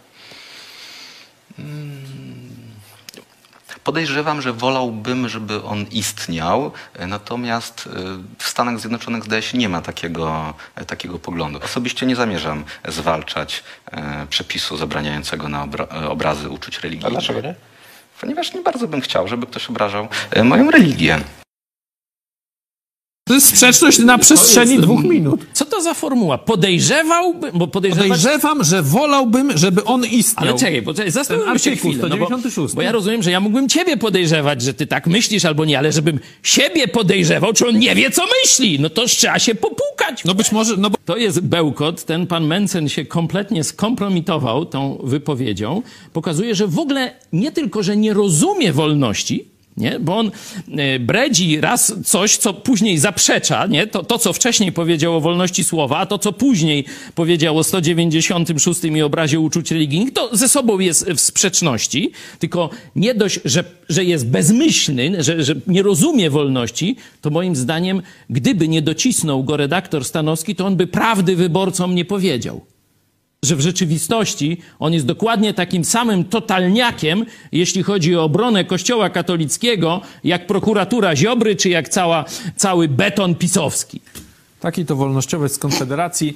Podejrzewam, że wolałbym, żeby on istniał, e, natomiast e, w Stanach Zjednoczonych zdaje się nie ma takiego, e, takiego poglądu. Osobiście nie zamierzam zwalczać przepisu zabraniającego na obra obrazy uczuć A religijnych. dlaczego nie? Ponieważ nie bardzo bym chciał, żeby ktoś obrażał moją religię. To jest sprzeczność na przestrzeni dwóch minut. Co to za formuła? Podejrzewałby, bo podejrzewać... Podejrzewam, że wolałbym, żeby on istniał. Ale czekaj, poczekaj, zastanówmy się chwilę. No bo, 196. bo ja rozumiem, że ja mógłbym ciebie podejrzewać, że ty tak myślisz albo nie, ale żebym siebie podejrzewał, czy on nie wie, co myśli, no to trzeba się popukać. No być może, no bo To jest bełkot. Ten pan Mencen się kompletnie skompromitował tą wypowiedzią. Pokazuje, że w ogóle nie tylko, że nie rozumie wolności, nie? bo on e, bredzi raz coś, co później zaprzecza, nie? To, to, co wcześniej powiedział o wolności słowa, a to, co później powiedział o 196 i obrazie uczuć religijnych, to ze sobą jest w sprzeczności, tylko nie dość, że, że jest bezmyślny, że, że nie rozumie wolności, to moim zdaniem, gdyby nie docisnął go redaktor Stanowski, to on by prawdy wyborcom nie powiedział że w rzeczywistości on jest dokładnie takim samym totalniakiem, jeśli chodzi o obronę Kościoła katolickiego, jak prokuratura Ziobry, czy jak cała, cały beton pisowski. taki to wolnościowiec z Konfederacji.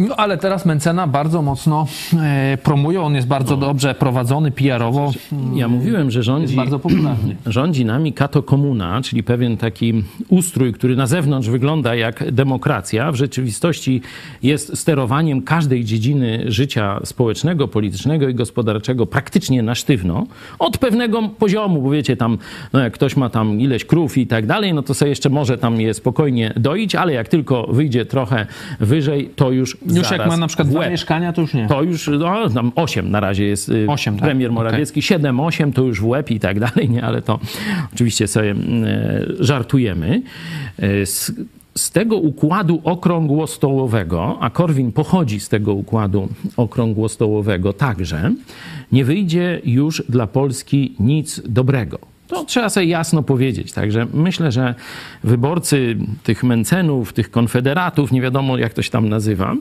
No ale teraz Mencena bardzo mocno e, promuje, on jest bardzo dobrze prowadzony PR-owo, Ja mówiłem, że rządzi, bardzo popularny. (clears throat) rządzi nami kato komuna, czyli pewien taki ustrój, który na zewnątrz wygląda jak demokracja, w rzeczywistości jest sterowaniem każdej dziedziny życia społecznego, politycznego i gospodarczego praktycznie na sztywno, od pewnego poziomu, bo wiecie, tam, no jak ktoś ma tam ileś krów i tak dalej, no to sobie jeszcze może tam je spokojnie doić, ale jak tylko wyjdzie trochę wyżej, to już Już jak ma na przykład dwa mieszkania, to już nie. To już, no, tam 8 na razie jest y, Osiem, tak? premier. Morawiecki, 7-8 to już w łeb i tak (laughs) dalej, nie, ale to oczywiście sobie e, żartujemy. E, Z, z tego układu okrągłostołowego, a Korwin pochodzi z tego układu okrągłostołowego także, nie wyjdzie już dla Polski nic dobrego. To trzeba sobie jasno powiedzieć. Także myślę, że wyborcy tych Mencenów, tych konfederatów, nie wiadomo jak to się tam nazywa,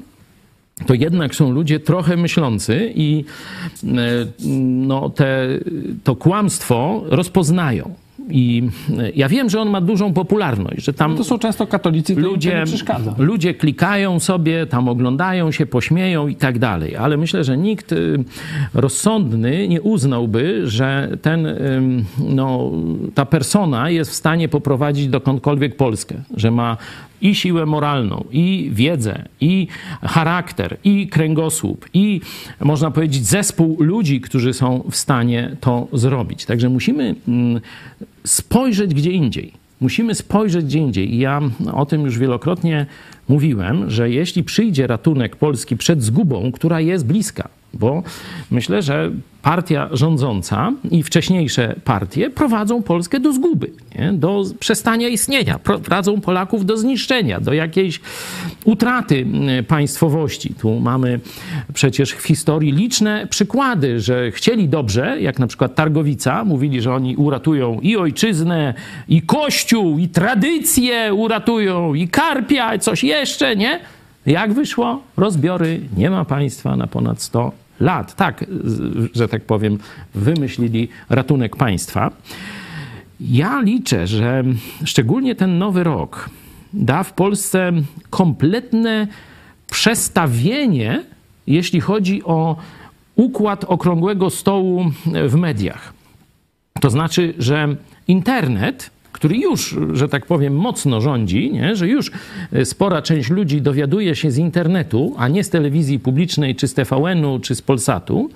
to jednak są ludzie trochę myślący i e, no, te, to kłamstwo rozpoznają. I e, ja wiem, że on ma dużą popularność, że tam No to są często katolicy, to ludzie, przeszkadza. ludzie klikają sobie, tam oglądają się, pośmieją i tak dalej. Ale myślę, że nikt y, rozsądny nie uznałby, że ten, ym, no, ta persona jest w stanie poprowadzić dokądkolwiek Polskę, że ma i siłę moralną, i wiedzę, i charakter, i kręgosłup, i można powiedzieć zespół ludzi, którzy są w stanie to zrobić. Także musimy mm, spojrzeć gdzie indziej. Musimy spojrzeć gdzie indziej. I ja o tym już wielokrotnie mówiłem, że jeśli przyjdzie ratunek Polski przed zgubą, która jest bliska, bo myślę, że partia rządząca i wcześniejsze partie prowadzą Polskę do zguby, nie? do przestania istnienia, prowadzą Polaków do zniszczenia, do jakiejś utraty mm, państwowości. Tu mamy przecież w historii liczne przykłady, że chcieli dobrze, jak na przykład Targowica, mówili, że oni uratują i ojczyznę, i kościół, i tradycję uratują, i karpia, i coś jeszcze, nie? Jak wyszło? Rozbiory, nie ma państwa na ponad 100 lat. Tak, że tak powiem, wymyślili ratunek państwa. Ja liczę, że szczególnie ten nowy rok da w Polsce kompletne przestawienie, jeśli chodzi o układ okrągłego stołu w mediach. To znaczy, że internet, który już, że tak powiem, mocno rządzi, nie? że już e, spora część ludzi dowiaduje się z internetu, a nie z telewizji publicznej, czy z TVN-u, czy z Polsatu,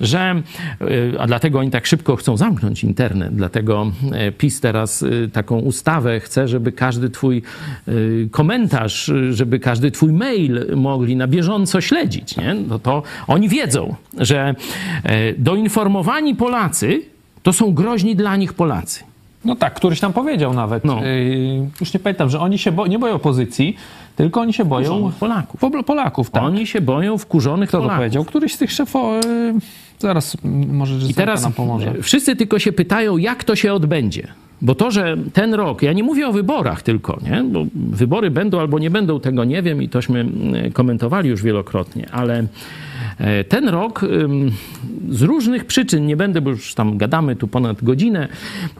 że, e, a dlatego oni tak szybko chcą zamknąć internet, dlatego e, PiS teraz taką ustawę chce, żeby każdy twój komentarz, żeby każdy twój mail mogli na bieżąco śledzić. Nie? No to oni wiedzą, że doinformowani Polacy to są groźni dla nich Polacy. No tak, któryś tam powiedział nawet. No. Yy, już nie pamiętam, że oni się bo, nie boją opozycji, tylko oni się boją Wkurzonych Polaków. Po, Polaków, tak. Oni się boją wkurzonych Kto to Polaków. powiedział? Któryś z tych szefów... Yy, zaraz może I I teraz nam pomoże. wszyscy tylko się pytają, jak to się odbędzie. Bo to, że ten rok, ja nie mówię o wyborach tylko, nie? bo wybory będą albo nie będą, tego nie wiem i tośmy mm, komentowali już wielokrotnie, ale ten rok z różnych przyczyn, nie będę, bo już tam gadamy tu ponad godzinę,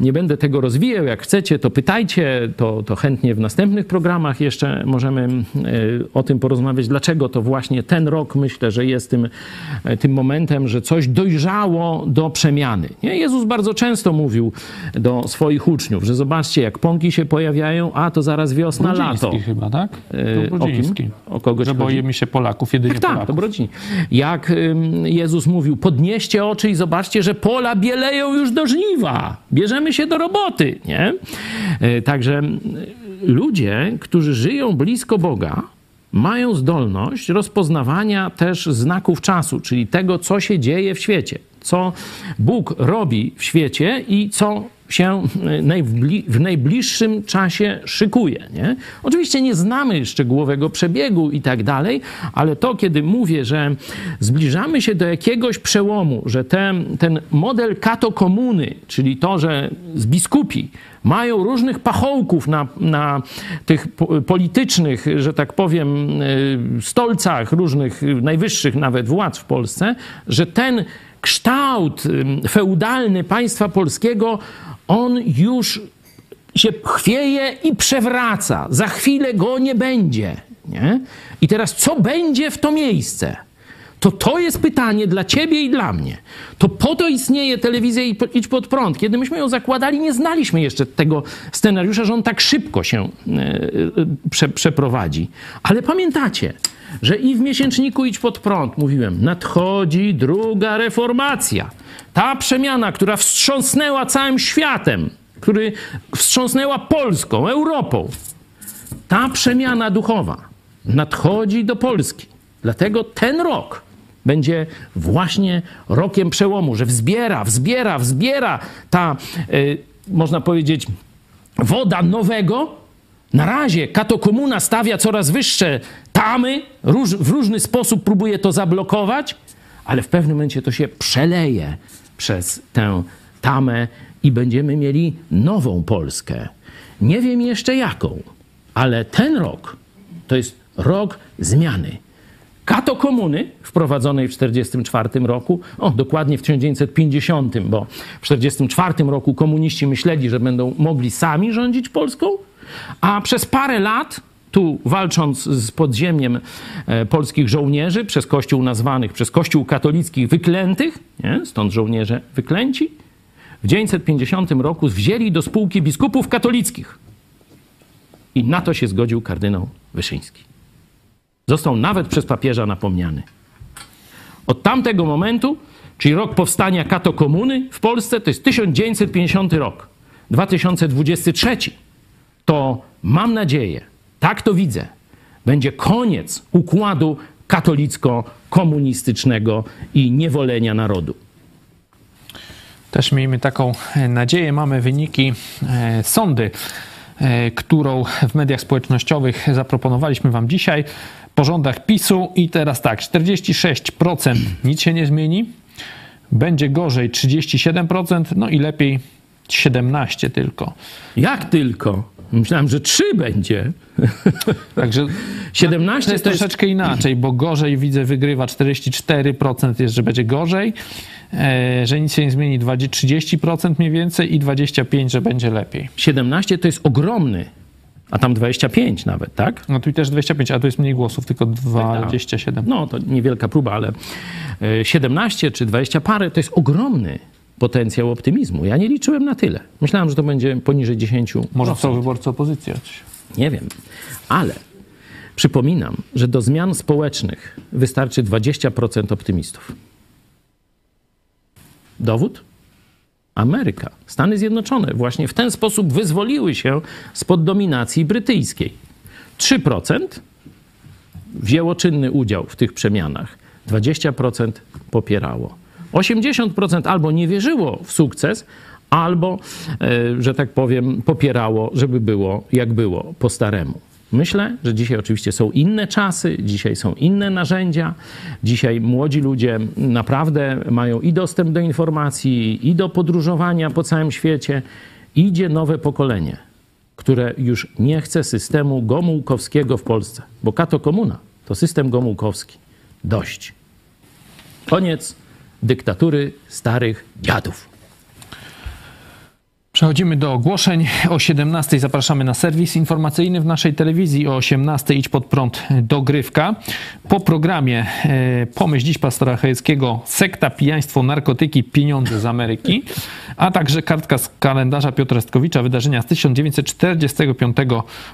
nie będę tego rozwijał, jak chcecie, to pytajcie, to, to chętnie w następnych programach jeszcze możemy y, o tym porozmawiać, dlaczego to właśnie ten rok myślę, że jest tym, e, tym momentem, że coś dojrzało do przemiany. Nie? Jezus bardzo często mówił do swoich uczniów, że zobaczcie, jak pąki się pojawiają, a to zaraz wiosna, lato. Brudziński chyba, tak? E, To o kim? O kogoś Że chodzi? boimy się Polaków, jedynie Tak, tak, Polaków. to Brodzin. Jak Jezus mówił, podnieście oczy i zobaczcie, że pola bieleją już do żniwa. Bierzemy się do roboty, nie? Y, Także y, ludzie, którzy żyją blisko Boga, mają zdolność rozpoznawania też znaków czasu, czyli tego, co się dzieje w świecie, co Bóg robi w świecie i co się y, najbli- w najbliższym czasie szykuje. Nie? Oczywiście nie znamy szczegółowego przebiegu i tak dalej, ale to, kiedy mówię, że zbliżamy się do jakiegoś przełomu, że ten, ten model katokomuny, czyli to, że z biskupi mają różnych pachołków na, na tych po- politycznych, że tak powiem, y, stolcach różnych, najwyższych nawet władz w Polsce, że ten kształt feudalny państwa polskiego, on już się chwieje i przewraca. Za chwilę go nie będzie. Nie? I teraz co będzie w to miejsce? To to jest pytanie dla ciebie i dla mnie. To po to istnieje telewizja i Idź Pod Prąd. Kiedy myśmy ją zakładali, nie znaliśmy jeszcze tego scenariusza, że on tak szybko się e, e, prze, przeprowadzi. Ale pamiętacie, że i w miesięczniku Idź Pod Prąd mówiłem, nadchodzi druga reformacja. Ta przemiana, która wstrząsnęła całym światem, który wstrząsnęła Polską, Europą. Ta przemiana duchowa nadchodzi do Polski. Dlatego ten rok będzie właśnie rokiem przełomu, że wzbiera, wzbiera, wzbiera ta, y, można powiedzieć, woda nowego. Na razie katokomuna stawia coraz wyższe tamy, róż, w różny sposób próbuje to zablokować, ale w pewnym momencie to się przeleje przez tę tamę i będziemy mieli nową Polskę. Nie wiem jeszcze jaką, ale ten rok to jest rok zmiany. Kato komuny wprowadzonej w 1944 roku, o dokładnie w 1950, bo w 1944 roku komuniści myśleli, że będą mogli sami rządzić Polską, a przez parę lat, tu walcząc z podziemiem e, polskich żołnierzy, przez kościół nazwanych, przez kościół katolickich wyklętych, nie? stąd żołnierze wyklęci, w 1950 roku wzięli do spółki biskupów katolickich. I na to się zgodził kardynał Wyszyński. Został nawet przez papieża napomniany. Od tamtego momentu, czyli rok powstania kato komuny w Polsce, to jest 1950 rok. 2023 to mam nadzieję, tak to widzę, będzie koniec układu katolicko-komunistycznego i niewolenia narodu. Też miejmy taką e, nadzieję. Mamy wyniki e, sądy, e, którą w mediach społecznościowych zaproponowaliśmy Wam dzisiaj po rządach PiSu. I teraz tak, 46% nic się nie zmieni, będzie gorzej 37%, no i lepiej 17% tylko. Jak tylko? Myślałem, że trzy będzie. (laughs) Także 17 to jest to jest troszeczkę inaczej, bo gorzej widzę wygrywa 44% jest, że będzie gorzej, e, że nic się nie zmieni 20, 30% mniej więcej i 25%, że będzie lepiej. 17 to jest ogromny, a tam 25 nawet, tak? No tu też 25, a tu jest mniej głosów, tylko 27. No to niewielka próba, ale e, 17 czy 20 parę to jest ogromny potencjał optymizmu. Ja nie liczyłem na tyle. Myślałem, że to będzie poniżej 10. Może są wyborcy opozycji. Nie wiem, ale przypominam, że do zmian społecznych wystarczy 20% optymistów. Dowód? Ameryka, Stany Zjednoczone właśnie w ten sposób wyzwoliły się spod dominacji brytyjskiej. 3% wzięło czynny udział w tych przemianach, 20% popierało. 80% albo nie wierzyło w sukces, albo, e, że tak powiem, popierało, żeby było jak było po staremu. Myślę, że dzisiaj oczywiście są inne czasy, dzisiaj są inne narzędzia. Dzisiaj młodzi ludzie naprawdę mają i dostęp do informacji, i do podróżowania po całym świecie. Idzie nowe pokolenie, które już nie chce systemu gomułkowskiego w Polsce, bo kato komuna to system gomułkowski. Dość. Koniec dyktatury starych dziadów. Przechodzimy do ogłoszeń. O 17 zapraszamy na serwis informacyjny w naszej telewizji. O 18 idź pod prąd dogrywka. Po programie e, Pomyśl dziś pastora Chojeckiego Sekta, pijaństwo, narkotyki, pieniądze z Ameryki. A także kartka z kalendarza Piotra Stkowicza, wydarzenia z 1945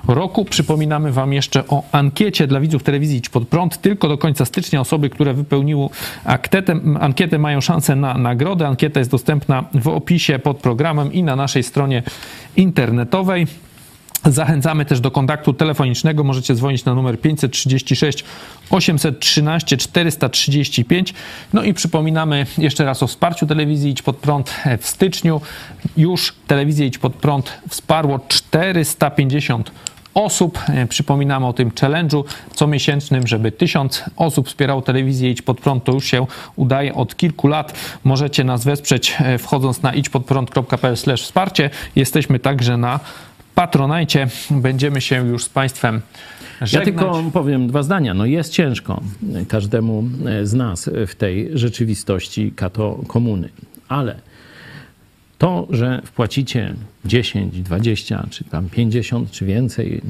roku. Przypominamy wam jeszcze o ankiecie dla widzów telewizji Idź pod prąd. Tylko do końca stycznia osoby, które wypełniły ankietę, ankietę mają szansę na nagrodę. Ankieta jest dostępna w opisie pod programem i na naszej stronie internetowej. Zachęcamy też do kontaktu telefonicznego. Możecie dzwonić na numer 536 813 435. No i przypominamy jeszcze raz o wsparciu telewizji Idź Pod Prąd w styczniu. Już telewizję Idź Pod Prąd wsparło 450 osób. Przypominamy o tym challenge'u comiesięcznym, żeby tysiąc osób wspierało telewizję Idź Pod Prąd. To już się udaje od kilku lat. Możecie nas wesprzeć e, wchodząc na idźpodprąd.pl wsparcie. Jesteśmy także na Patronajcie. Będziemy się już z Państwem żegnać. Ja tylko powiem dwa zdania. No jest ciężko każdemu z nas w tej rzeczywistości kato komuny, ale to, że wpłacicie 10, 20, czy tam 50, czy więcej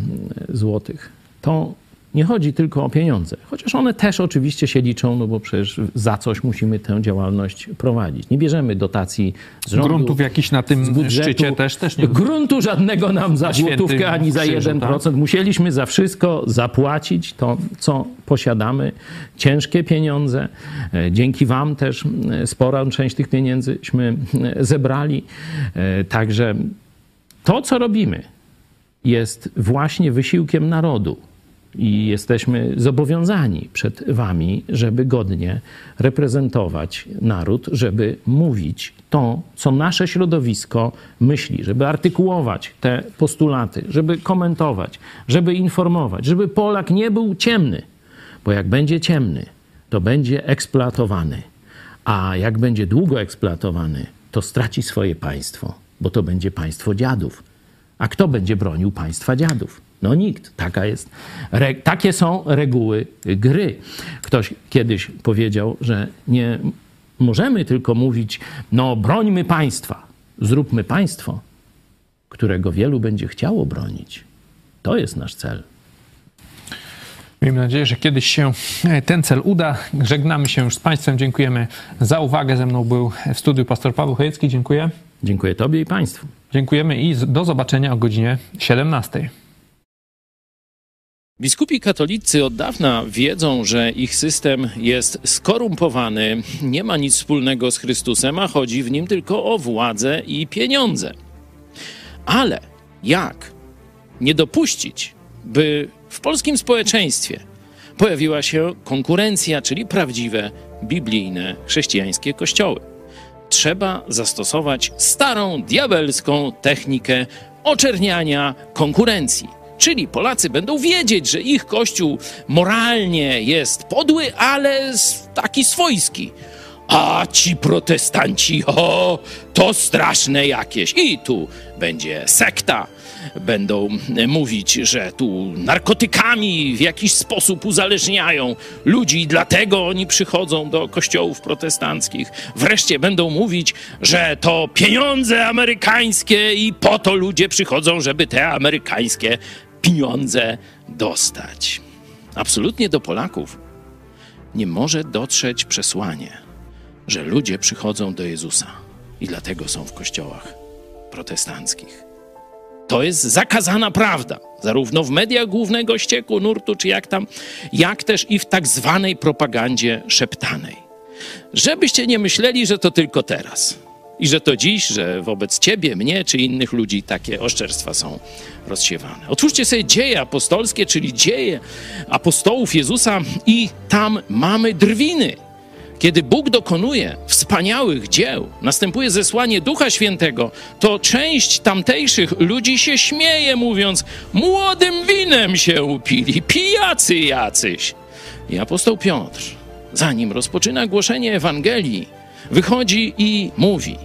złotych, to nie chodzi tylko o pieniądze, chociaż one też oczywiście się liczą, no bo przecież za coś musimy tę działalność prowadzić. Nie bierzemy dotacji z rządu, Gruntów jakiś na tym budżetu. szczycie też, też nie Gruntu żadnego nam za złotówkę ani za Krzyżu, 1%. tak? Musieliśmy za wszystko zapłacić to, co posiadamy. Ciężkie pieniądze. E, Dzięki Wam też e, sporą część tych pieniędzyśmy e, zebrali. Także to, co robimy, jest właśnie wysiłkiem narodu. I jesteśmy zobowiązani przed Wami, żeby godnie reprezentować naród, żeby mówić to, co nasze środowisko myśli, żeby artykułować te postulaty, żeby komentować, żeby informować, żeby Polak nie był ciemny, bo jak będzie ciemny, to będzie eksploatowany, a jak będzie długo eksploatowany, to straci swoje państwo, bo to będzie państwo dziadów. A kto będzie bronił państwa dziadów? No nikt. Taka jest, re, takie są reguły gry. Ktoś kiedyś powiedział, że nie możemy tylko mówić, no brońmy państwa. Zróbmy państwo, którego wielu będzie chciało bronić. To jest nasz cel. Miejmy nadzieję, że kiedyś się e, ten cel uda. Żegnamy się już z Państwem. Dziękujemy za uwagę. Ze mną był w studiu pastor Paweł Chojecki. Dziękuję. Dziękuję Tobie i Państwu. Dziękujemy i do zobaczenia o godzinie 17. Biskupi katolicy od dawna wiedzą, że ich system jest skorumpowany, nie ma nic wspólnego z Chrystusem, a chodzi w nim tylko o władzę i pieniądze. Ale jak nie dopuścić, by w polskim społeczeństwie pojawiła się konkurencja, czyli prawdziwe biblijne chrześcijańskie kościoły? Trzeba zastosować starą diabelską technikę oczerniania konkurencji. Czyli Polacy będą wiedzieć, że ich kościół moralnie jest podły, ale taki swojski. A ci protestanci, o, to straszne jakieś. I tu będzie sekta. Będą e, mówić, że tu narkotykami w jakiś sposób uzależniają ludzi i dlatego oni przychodzą do kościołów protestanckich. Wreszcie będą mówić, że to pieniądze amerykańskie i po to ludzie przychodzą, żeby te amerykańskie pieniądze dostać. Absolutnie do Polaków nie może dotrzeć przesłanie, że ludzie przychodzą do Jezusa i dlatego są w kościołach protestanckich. To jest zakazana prawda, zarówno w mediach głównego ścieku, nurtu, czy jak tam, jak też i w tak zwanej propagandzie szeptanej. Żebyście nie myśleli, że to tylko teraz i że to dziś, że wobec ciebie, mnie czy innych ludzi takie oszczerstwa są rozsiewane. Otwórzcie sobie dzieje apostolskie, czyli dzieje apostołów Jezusa i tam mamy drwiny. Kiedy Bóg dokonuje wspaniałych dzieł, następuje zesłanie Ducha Świętego, to część tamtejszych ludzi się śmieje, mówiąc: Młodym winem się upili, pijacy jacyś. I apostoł Piotr, zanim rozpoczyna głoszenie Ewangelii, wychodzi i mówi: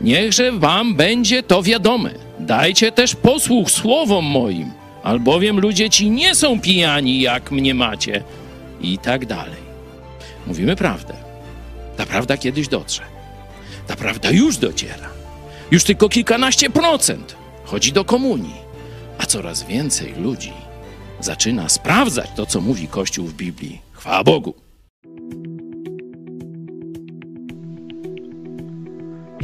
Niechże wam będzie to wiadome. Dajcie też posłuch słowom moim, albowiem ludzie ci nie są pijani, jak mnie macie, i tak dalej. Mówimy prawdę. Ta prawda kiedyś dotrze. Ta prawda już dociera. Już tylko kilkanaście procent chodzi do komunii, a coraz więcej ludzi zaczyna sprawdzać to, co mówi Kościół w Biblii. Chwała Bogu.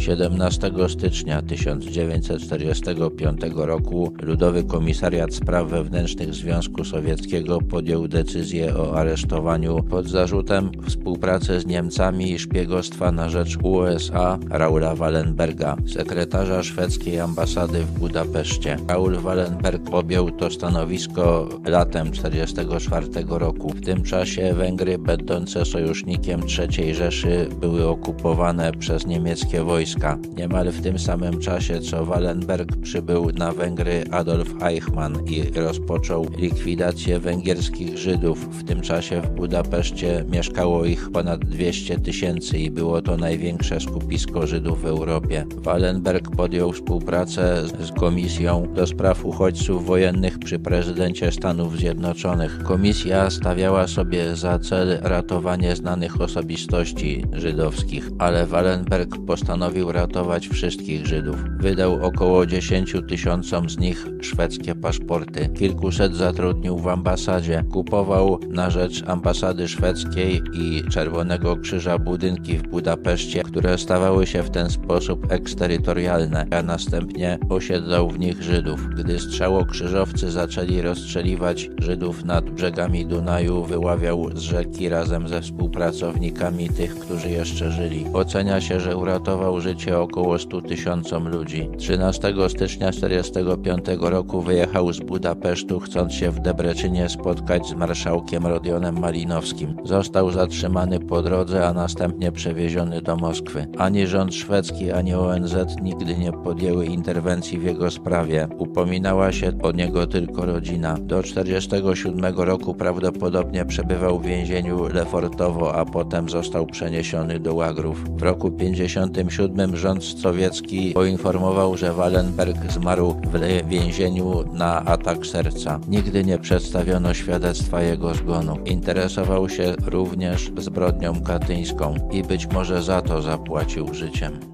17 stycznia 1945 roku Ludowy Komisariat Spraw Wewnętrznych Związku Sowieckiego podjął decyzję o aresztowaniu pod zarzutem współpracy z Niemcami i szpiegostwa na rzecz USA Raula Wallenberga, sekretarza szwedzkiej ambasady w Budapeszcie. Raul Wallenberg objął to stanowisko latem 1944 roku. W tym czasie Węgry, będące sojusznikiem III Rzeszy, były okupowane przez niemieckie wojska wojska. Niemal w tym samym czasie, co Wallenberg przybył na Węgry Adolf Eichmann i rozpoczął likwidację węgierskich Żydów. W tym czasie w Budapeszcie mieszkało ich ponad 200 tysięcy i było to największe skupisko Żydów w Europie. Wallenberg podjął współpracę z Komisją do spraw uchodźców wojennych przy prezydencie Stanów Zjednoczonych. Komisja stawiała sobie za cel ratowanie znanych osobistości żydowskich, ale Wallenberg postanowił postanowił ratować wszystkich Żydów. Wydał około 10 tysiącom z nich szwedzkie paszporty. Kilkuset zatrudnił w ambasadzie. Kupował na rzecz ambasady szwedzkiej i Czerwonego Krzyża budynki w Budapeszcie, które stawały się w ten sposób eksterytorialne, a następnie osiedlał w nich Żydów. Gdy strzałokrzyżowcy zaczęli rozstrzeliwać Żydów nad brzegami Dunaju, wyławiał z rzeki razem ze współpracownikami tych, którzy jeszcze żyli. Ocenia się, że uratował życie około 100 tysiącom ludzi. 13 stycznia 1945 roku wyjechał z Budapesztu, chcąc się w Debreczynie spotkać z marszałkiem Rodionem Malinowskim. Został zatrzymany po drodze, a następnie przewieziony do Moskwy. Ani rząd szwedzki, ani ONZ nigdy nie podjęły interwencji w jego sprawie. Upominała się o niego tylko rodzina. Do 1947 roku prawdopodobnie przebywał w więzieniu Lefortowo, a potem został przeniesiony do Łagrów. W roku 1957 rząd sowiecki poinformował, że Wallenberg zmarł w więzieniu na atak serca. Nigdy nie przedstawiono świadectwa jego zgonu. Interesował się również zbrodnią katyńską i być może za to zapłacił życiem.